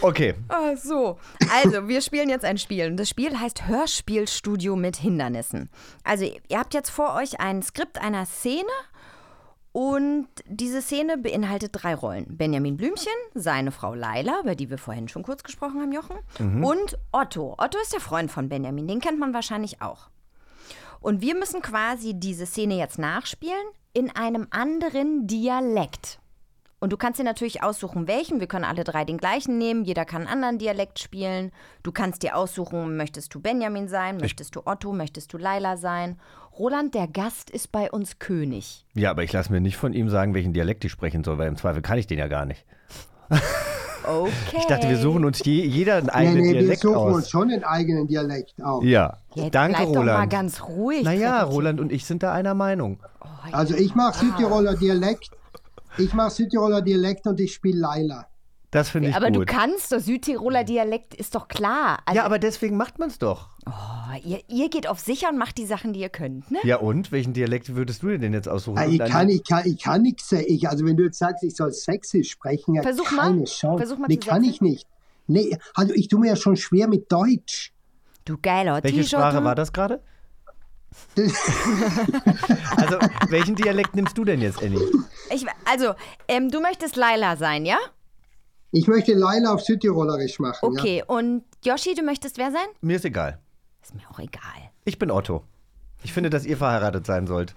okay, Ah, so. Also, wir spielen jetzt ein Spiel. Und das Spiel heißt Hörspielstudio mit Hindernissen. Also, ihr habt jetzt vor euch ein Skript einer Szene. Und diese Szene beinhaltet drei Rollen. Benjamin Blümchen, seine Frau Laila, über die wir vorhin schon kurz gesprochen haben, Jochen. Und Otto. Otto ist der Freund von Benjamin, den kennt man wahrscheinlich auch. Und wir müssen quasi diese Szene jetzt nachspielen in einem anderen Dialekt. Und du kannst dir natürlich aussuchen, welchen. Wir können alle drei den gleichen nehmen. Jeder kann einen anderen Dialekt spielen. Du kannst dir aussuchen, möchtest du Benjamin sein, möchtest du Otto, möchtest du Laila sein. Roland, der Gast, ist bei uns König. Ja, aber ich lasse mir nicht von ihm sagen, welchen Dialekt ich sprechen soll, weil im Zweifel kann ich den ja gar nicht. Okay. Ich dachte, wir suchen uns je, jeder einen Nee, eigenen nee, wir Dialekt suchen aus. uns schon einen eigenen Dialekt auf. Ja, Jetzt danke bleib doch mal Roland. ganz ruhig. naja. Roland und ich sind da einer Meinung. Also ich mache Südtiroler Dialekt. Ich mache Südtiroler Dialekt und ich spiele Laila. Das finde ich Aber gut. du kannst, der Südtiroler Dialekt ist doch klar. Also, ja, aber deswegen macht man es doch. oh, ihr, ihr geht auf sicher und macht die Sachen, die ihr könnt, ne? Ja und? Welchen Dialekt würdest du dir denn jetzt aussuchen? Ah, Ich kann, ich kann, ich kann nichts. Ich, also wenn du jetzt sagst, ich soll sächsisch sprechen, ja, Versuch mal. keine Chance. Versuch mal nee, zu kann sächseln. ich nicht. Nee, also ich tue mir ja schon schwer mit Deutsch. Du geiler Welche. Sprache war das gerade? also, welchen Dialekt nimmst du denn jetzt, Annie? Ich, also, ähm, du möchtest Laila sein, ja? Ich möchte Laila auf Südtirolerisch machen. Okay, und Yoshi, du möchtest wer sein? Mir ist egal. Ist mir auch egal. Ich bin Otto. Ich finde, dass ihr verheiratet sein sollt.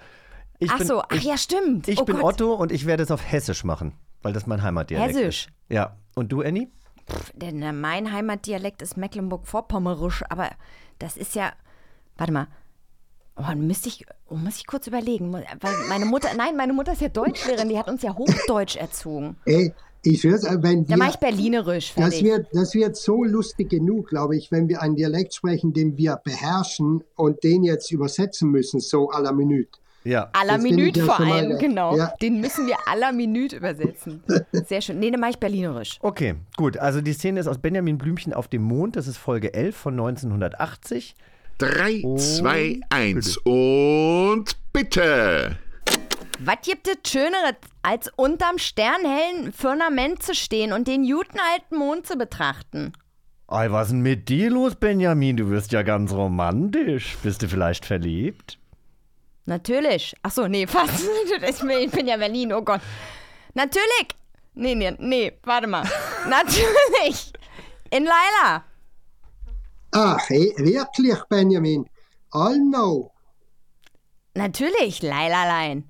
Ich ach bin, so, ach ich, ja, stimmt. Ich oh bin Gott. Otto und ich werde es auf Hessisch machen, weil das mein Heimatdialekt Hessisch? ist. Ja. Und du, Annie? Denn äh, mein Heimatdialekt ist Mecklenburg-Vorpommerisch, aber das ist ja. Warte mal. Oh, müsste ich, oh, muss ich kurz überlegen. Weil meine Mutter, nein, meine Mutter ist ja Deutschlehrerin, die hat uns ja Hochdeutsch erzogen. Ey, ich schwör's, äh, wenn Da wir, mache ich Berlinerisch, das wird, das wird so lustig genug, glaube ich, wenn wir einen Dialekt sprechen, den wir beherrschen und den jetzt übersetzen müssen, so à la Minute. Ja. À la Minute vor mal allem, geil. genau. Ja. Den müssen wir à la Minute übersetzen. Sehr schön. Nee, dann mache ich Berlinerisch. Okay, gut. Also die Szene ist aus Benjamin Blümchen auf dem Mond. Das ist Folge 11 von 1980. 3, Und 2, 1 und bitte. Was gibt es Schöneres, als unterm sternhellen Firmament zu stehen und den guten alten Mond zu betrachten? Ey, was ist denn mit dir los, Benjamin? Du wirst ja ganz romantisch. Bist du vielleicht verliebt? Natürlich. Ach so, nee, fast. Ich bin, ja Berlin, oh Gott. Natürlich. Nee, nee, nee, warte mal. Natürlich. In Laila. Ach, wirklich, Benjamin? All know. Natürlich, Lailalein.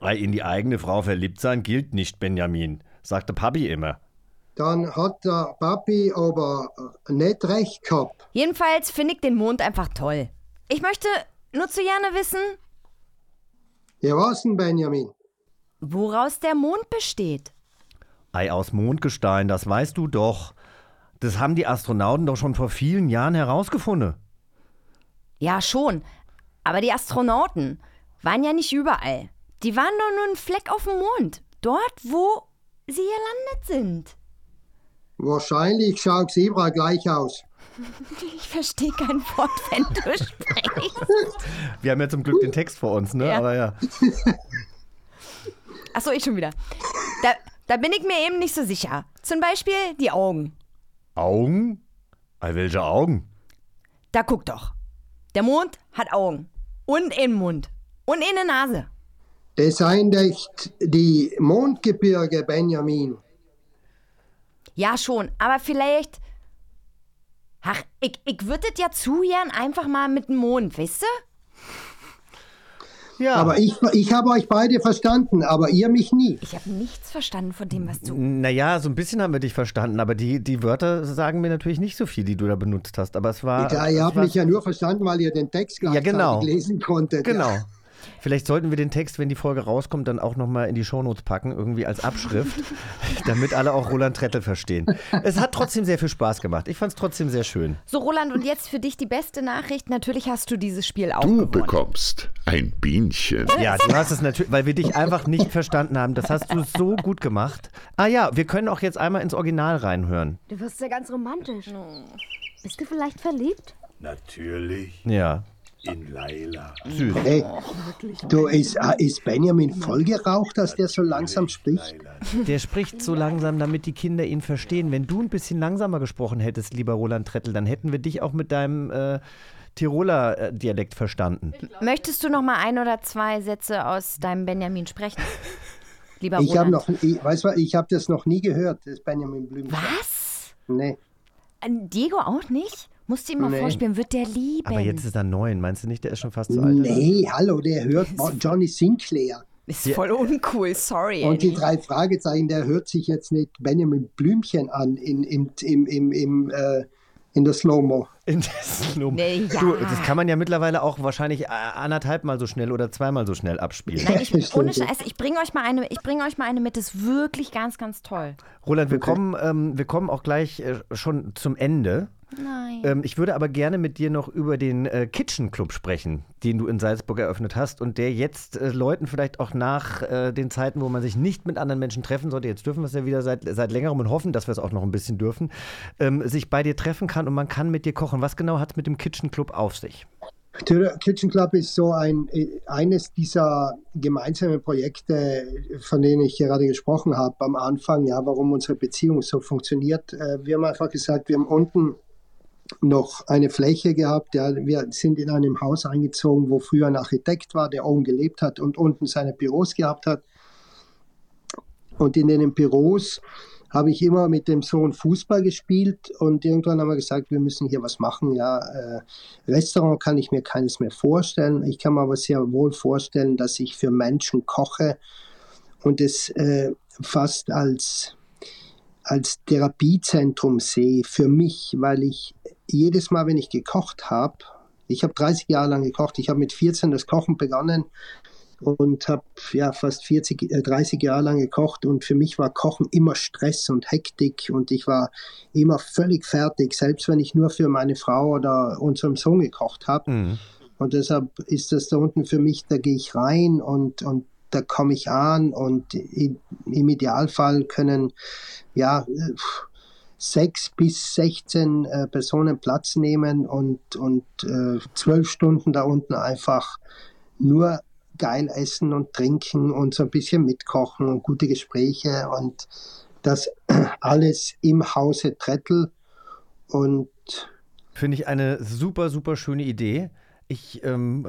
Ey, in die eigene Frau verliebt sein gilt nicht, Benjamin. Sagte Papi immer. Dann hat der Papi aber nicht recht gehabt. Jedenfalls finde ich den Mond einfach toll. Ich möchte nur zu gerne wissen, Ja, was denn, Benjamin? woraus der Mond besteht. Ei aus Mondgestein, das weißt du doch. Das haben die Astronauten doch schon vor vielen Jahren herausgefunden. Ja, schon. Aber die Astronauten waren ja nicht überall. Die waren doch nur ein Fleck auf dem Mond. Dort, wo sie gelandet sind. Wahrscheinlich schaut Zebra gleich aus. Ich verstehe kein Wort, wenn du sprichst. Wir haben ja zum Glück den Text vor uns, ne? Ja. Aber ja. Achso, ich schon wieder. Da, da bin ich mir eben nicht so sicher. Zum Beispiel die Augen. Augen? Ei, welche Augen? Da guck doch. Der Mond hat Augen. Und einen Mund. Und eine Nase. Das seien echt die Mondgebirge, Benjamin. Ja, schon. Aber vielleicht. Ach, ich, ich würde das ja zu gern einfach mal mit dem Mond, weißt du? Ja. Aber ich, ich habe euch beide verstanden, aber ihr mich nie. Ich habe nichts verstanden von dem, was du. Naja, so ein bisschen haben wir dich verstanden, aber die, die Wörter sagen mir natürlich nicht so viel, die du da benutzt hast. Aber es war. Ja, ihr habt mich ja nur verstanden, weil ihr den Text Ja, gleichzeitig genau. lesen konntet. Genau. Ja. Vielleicht sollten wir den Text, wenn die Folge rauskommt, dann auch nochmal in die Shownotes packen, irgendwie als Abschrift, damit alle auch Roland Trettel verstehen. Es hat trotzdem sehr viel Spaß gemacht. Ich fand es trotzdem sehr schön. So, Roland, und jetzt für dich die beste Nachricht. Natürlich hast du dieses Spiel auch Du gewonnen. bekommst ein Bienchen. Ja, du hast es natürlich, weil wir dich einfach nicht verstanden haben. Das hast du so gut gemacht. Ah ja, wir können auch jetzt einmal ins Original reinhören. Du wirst ja ganz romantisch. Bist du vielleicht verliebt? Natürlich Ja. In Laila. Süß. Hey, du, ist, ah, ist Benjamin voll geraucht, dass der so langsam spricht? Der spricht so langsam, damit die Kinder ihn verstehen. Wenn du ein bisschen langsamer gesprochen hättest, lieber Roland Trettel, dann hätten wir dich auch mit deinem äh, Tiroler äh, Dialekt verstanden. Möchtest du noch mal ein oder zwei Sätze aus deinem Benjamin sprechen? Lieber Ich habe Roland. noch, ich, weißt du, ich habe das noch nie gehört, das Benjamin Blümchen. Was? Nee. Äh, Diego auch nicht? Musst du ihm mal Nee. vorspielen, wird der lieben. Aber jetzt ist er neun. Meinst du nicht, der ist schon fast zu alt? oder? Nee, hallo, der hört Johnny Sinclair. Ist voll uncool, sorry. Und die drei Fragezeichen, der hört sich jetzt nicht Benjamin Blümchen an in, im, im, im, im, äh, in der Slow-Mo. In der Slow Nee, ja. Du, das kann man ja mittlerweile auch wahrscheinlich äh, anderthalb Mal so schnell oder zweimal so schnell abspielen. Nein, ich, ohne ja. Scheiß, ich bringe euch mal eine, ich bringe euch mal eine mit, das ist wirklich ganz, ganz toll. Roland, wir, kommen, ähm, wir kommen auch gleich äh, schon zum Ende. Nein. Ähm, ich würde aber gerne mit dir noch über den äh, Kitchen Club sprechen, den du in Salzburg eröffnet hast und der jetzt äh, Leuten vielleicht auch nach äh, den Zeiten, wo man sich nicht mit anderen Menschen treffen sollte, jetzt dürfen wir es ja wieder seit, seit längerem und hoffen, dass wir es auch noch ein bisschen dürfen, ähm, sich bei dir treffen kann und man kann mit dir kochen. Was genau hat es mit dem Kitchen Club auf sich? Der Kitchen Club ist so ein, äh, eines dieser gemeinsamen Projekte, von denen ich gerade gesprochen habe am Anfang, ja, warum unsere Beziehung so funktioniert. Äh, Wir haben einfach gesagt, wir haben unten noch eine Fläche gehabt. Ja, wir sind in einem Haus eingezogen, wo früher ein Architekt war, der oben gelebt hat und unten seine Büros gehabt hat. Und in den Büros habe ich immer mit dem Sohn Fußball gespielt und irgendwann haben wir gesagt, wir müssen hier was machen. Ja, äh, Restaurant kann ich mir keines mehr vorstellen. Ich kann mir aber sehr wohl vorstellen, dass ich für Menschen koche und es äh, fast als, als Therapiezentrum sehe für mich, weil ich jedes Mal, wenn ich gekocht habe, ich habe 30 Jahre lang gekocht, ich habe mit 14 das Kochen begonnen und habe ja fast 40, äh, 30 Jahre lang gekocht und für mich war Kochen immer Stress und Hektik und ich war immer völlig fertig, selbst wenn ich nur für meine Frau oder unserem Sohn gekocht habe. Mhm. Und deshalb ist das da unten für mich, da gehe ich rein und, und da komme ich an und im Idealfall können ja sechs bis 16 äh, Personen Platz nehmen und, und äh, zwölf Stunden da unten einfach nur geil essen und trinken und so ein bisschen mitkochen und gute Gespräche und das alles im Hause Trettel und Finde ich eine super, super schöne Idee. Ich ähm,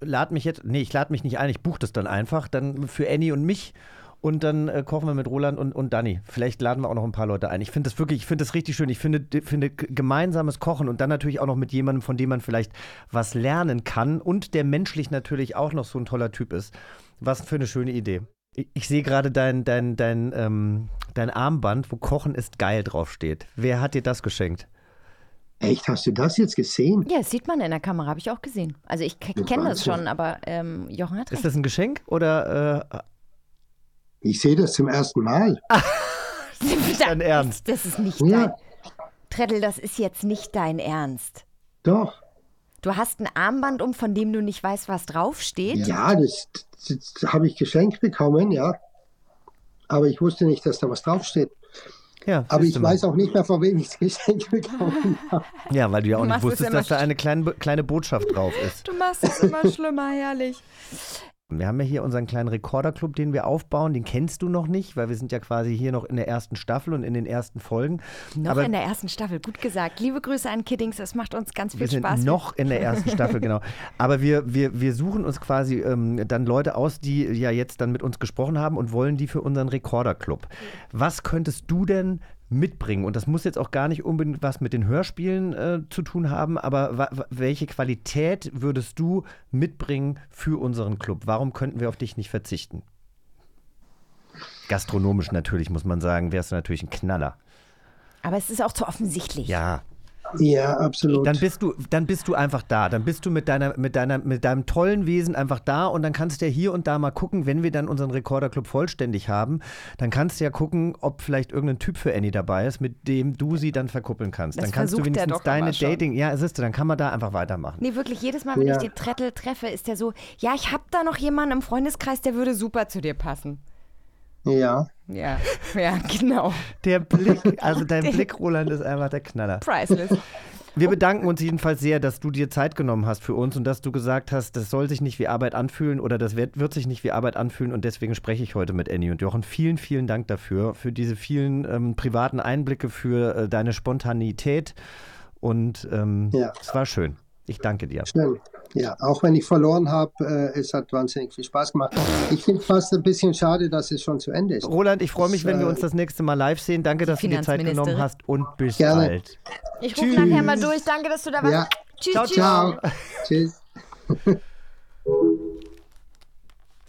lade mich jetzt, nee, ich lade mich nicht ein, ich buche das dann einfach, dann für Annie und mich und dann äh, kochen wir mit Roland und, und Dani. Vielleicht laden wir auch noch ein paar Leute ein. Ich finde das wirklich, ich finde das richtig schön. Ich finde, finde gemeinsames Kochen und dann natürlich auch noch mit jemandem, von dem man vielleicht was lernen kann und der menschlich natürlich auch noch so ein toller Typ ist. Was für eine schöne Idee. Ich, ich sehe gerade dein, dein, dein, ähm, dein Armband, wo Kochen ist geil draufsteht. Wer hat dir das geschenkt? Echt, hast du das jetzt gesehen? Ja, das sieht man in der Kamera, habe ich auch gesehen. Also ich kenne das schon, aber ähm, Jochen hat Ist recht. das ein Geschenk oder äh, Ich sehe das zum ersten Mal. dein Ernst? Das ist nicht Ja. dein... Treddel, das ist jetzt nicht dein Ernst. Doch. Du hast ein Armband um, von dem du nicht weißt, was draufsteht. Ja, das, das, das habe ich geschenkt bekommen, ja. Aber ich wusste nicht, dass da was draufsteht. Ja, Aber ich weiß auch nicht mehr, von wem ich das geschenkt bekommen habe. Ja, weil du ja auch Du nicht wusstest, dass da eine kleine, kleine Botschaft drauf ist. Du machst es immer schlimmer, herrlich. Wir haben ja hier unseren kleinen Rekorderclub, den wir aufbauen. Den kennst du noch nicht, weil wir sind ja quasi hier noch in der ersten Staffel und in den ersten Folgen. Noch Aber in der ersten Staffel, gut gesagt. Liebe Grüße an Kiddings, es macht uns ganz viel wir sind Spaß. noch in der ersten Staffel, genau. Aber wir, wir, wir suchen uns quasi ähm, dann Leute aus, die ja jetzt dann mit uns gesprochen haben und wollen die für unseren Rekorderclub. Was könntest du denn mitbringen? Und das muss jetzt auch gar nicht unbedingt was mit den Hörspielen äh, zu tun haben, aber welche Qualität würdest du mitbringen für unseren Club? Warum könnten wir auf dich nicht verzichten? Gastronomisch natürlich, muss man sagen, wärst du natürlich ein Knaller. Aber es ist auch zu offensichtlich. Ja. Ja, absolut. Dann bist du, dann bist du einfach da. Dann bist du mit deiner, mit deiner, mit deinem tollen Wesen einfach da und dann kannst du ja hier und da mal gucken, wenn wir dann unseren Rekorderclub vollständig haben, dann kannst du ja gucken, ob vielleicht irgendein Typ für Annie dabei ist, mit dem du sie dann verkuppeln kannst. Das dann kannst du wenigstens doch deine. Dating, ja, siehst du, dann kann man da einfach weitermachen. Nee, wirklich, jedes Mal, wenn Ja. ich den Trettel treffe, ist der so, ja, ich habe da noch jemanden im Freundeskreis, der würde super zu dir passen. Ja. Ja, ja, genau. Der Blick, also dein Blick, Roland, ist einfach der Knaller. Priceless. Wir bedanken uns jedenfalls sehr, dass du dir Zeit genommen hast für uns und dass du gesagt hast, das soll sich nicht wie Arbeit anfühlen oder das wird, wird sich nicht wie Arbeit anfühlen und deswegen spreche ich heute mit Annie und Jochen. Vielen, vielen Dank dafür, für diese vielen ähm, privaten Einblicke, für äh, deine Spontanität und ähm, Ja. es war schön. Ich danke dir. Schön. Ja, auch wenn ich verloren habe, äh, es hat wahnsinnig viel Spaß gemacht. Ich finde fast ein bisschen schade, dass es schon zu Ende ist. Roland, ich freue mich, wenn wir Äh, uns das nächste Mal live sehen. Danke, dass du dir Zeit genommen hast und bis Gerne. bald. Ich rufe nachher mal durch. Danke, dass du da warst. Ja. Tschüss, Ciao, tschüss. Ciao. Tschüss.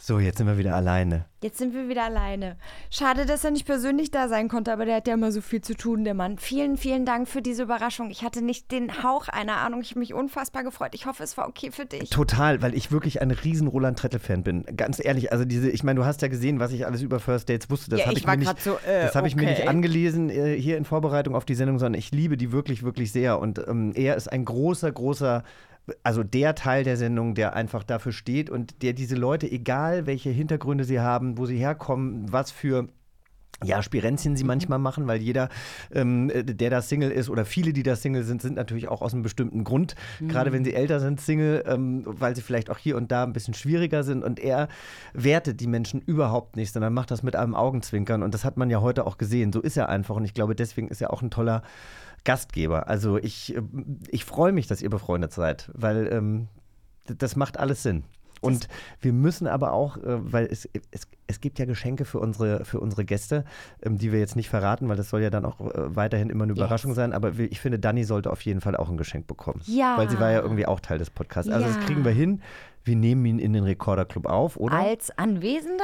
So, jetzt sind wir wieder alleine. Jetzt sind wir wieder alleine. Schade, dass er nicht persönlich da sein konnte, aber der hat ja immer so viel zu tun, der Mann. Vielen, vielen Dank für diese Überraschung. Ich hatte nicht den Hauch einer Ahnung. Ich habe mich unfassbar gefreut. Ich hoffe, es war okay für dich. Total, weil ich wirklich ein riesen Roland Trettel-Fan bin. Ganz ehrlich, also diese, ich meine, du hast ja gesehen, was ich alles über First Dates wusste. Das Ja, habe ich ich, mir nicht, so, äh, das habe ich mir nicht angelesen äh, hier in Vorbereitung auf die Sendung, sondern ich liebe die wirklich, wirklich sehr. Und ähm, er ist ein großer, großer also der Teil der Sendung, der einfach dafür steht und der diese Leute, egal welche Hintergründe sie haben, wo sie herkommen, was für ja, Spirenzchen Mhm. sie manchmal machen, weil jeder, ähm, äh, der da Single ist oder viele, die da Single sind, sind natürlich auch aus einem bestimmten Grund, Mhm. gerade wenn sie älter sind, Single, ähm, weil sie vielleicht auch hier und da ein bisschen schwieriger sind und er wertet die Menschen überhaupt nicht, sondern macht das mit einem Augenzwinkern und das hat man ja heute auch gesehen. So ist er einfach und ich glaube, deswegen ist er auch ein toller Gastgeber. Also ich, äh, ich freue mich, dass ihr befreundet seid, weil ähm, das macht alles Sinn. Und wir müssen aber auch, äh, weil es, es, es gibt ja Geschenke für unsere, für unsere Gäste, ähm, die wir jetzt nicht verraten, weil das soll ja dann auch äh, weiterhin immer eine Überraschung sein. Aber ich finde, Dani sollte auf jeden Fall auch ein Geschenk bekommen. Ja. Weil sie war ja irgendwie auch Teil des Podcasts. Also das Ja. kriegen wir hin. Wir nehmen ihn in den Rekorderclub auf, oder? Als Anwesender?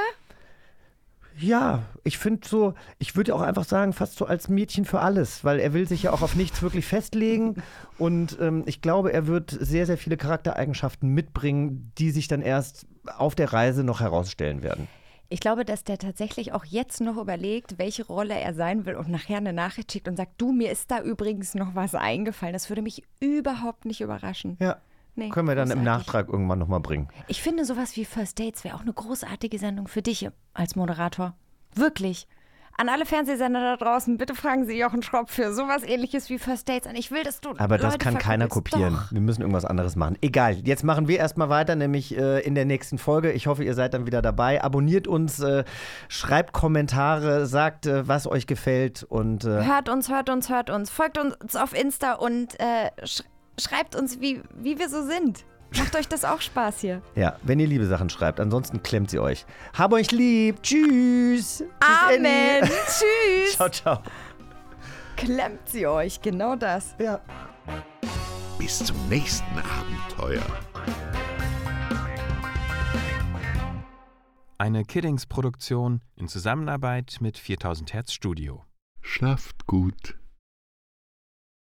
Ja, ich finde so, ich würde auch einfach sagen, fast so als Mädchen für alles, weil er will sich ja auch auf nichts wirklich festlegen und ähm, ich glaube, er wird sehr, sehr viele Charaktereigenschaften mitbringen, die sich dann erst auf der Reise noch herausstellen werden. Ich glaube, dass der tatsächlich auch jetzt noch überlegt, welche Rolle er sein will und nachher eine Nachricht schickt und sagt, du, mir ist da übrigens noch was eingefallen. Das würde mich überhaupt nicht überraschen. Ja. Nee, Können wir dann im großartig. Nachtrag irgendwann nochmal bringen. Ich finde, sowas wie First Dates wäre auch eine großartige Sendung für dich als Moderator. Wirklich. An alle Fernsehsender da draußen, bitte fragen Sie Jochen Schropp für sowas ähnliches wie First Dates an. Ich will, dass du. Aber das Leute kann keiner kopieren. Doch. Wir müssen irgendwas anderes machen. Egal, jetzt machen wir erstmal weiter, nämlich äh, in der nächsten Folge. Ich hoffe, ihr seid dann wieder dabei. Abonniert uns, äh, schreibt Kommentare, sagt, äh, was euch gefällt und äh, Hört uns, hört uns, hört uns. Folgt uns auf Insta und äh, sch schreibt uns, wie, wie wir so sind. Macht euch das auch Spaß hier. ja, wenn ihr liebe Sachen schreibt. Ansonsten klemmt sie euch. Hab euch lieb. Tschüss. Amen. Tschüss. Ciao, ciao. Klemmt sie euch. Genau das. Ja. Bis zum nächsten Abenteuer. Eine Kiddings-Produktion in Zusammenarbeit mit 4000 Hertz Studio. Schlaft gut.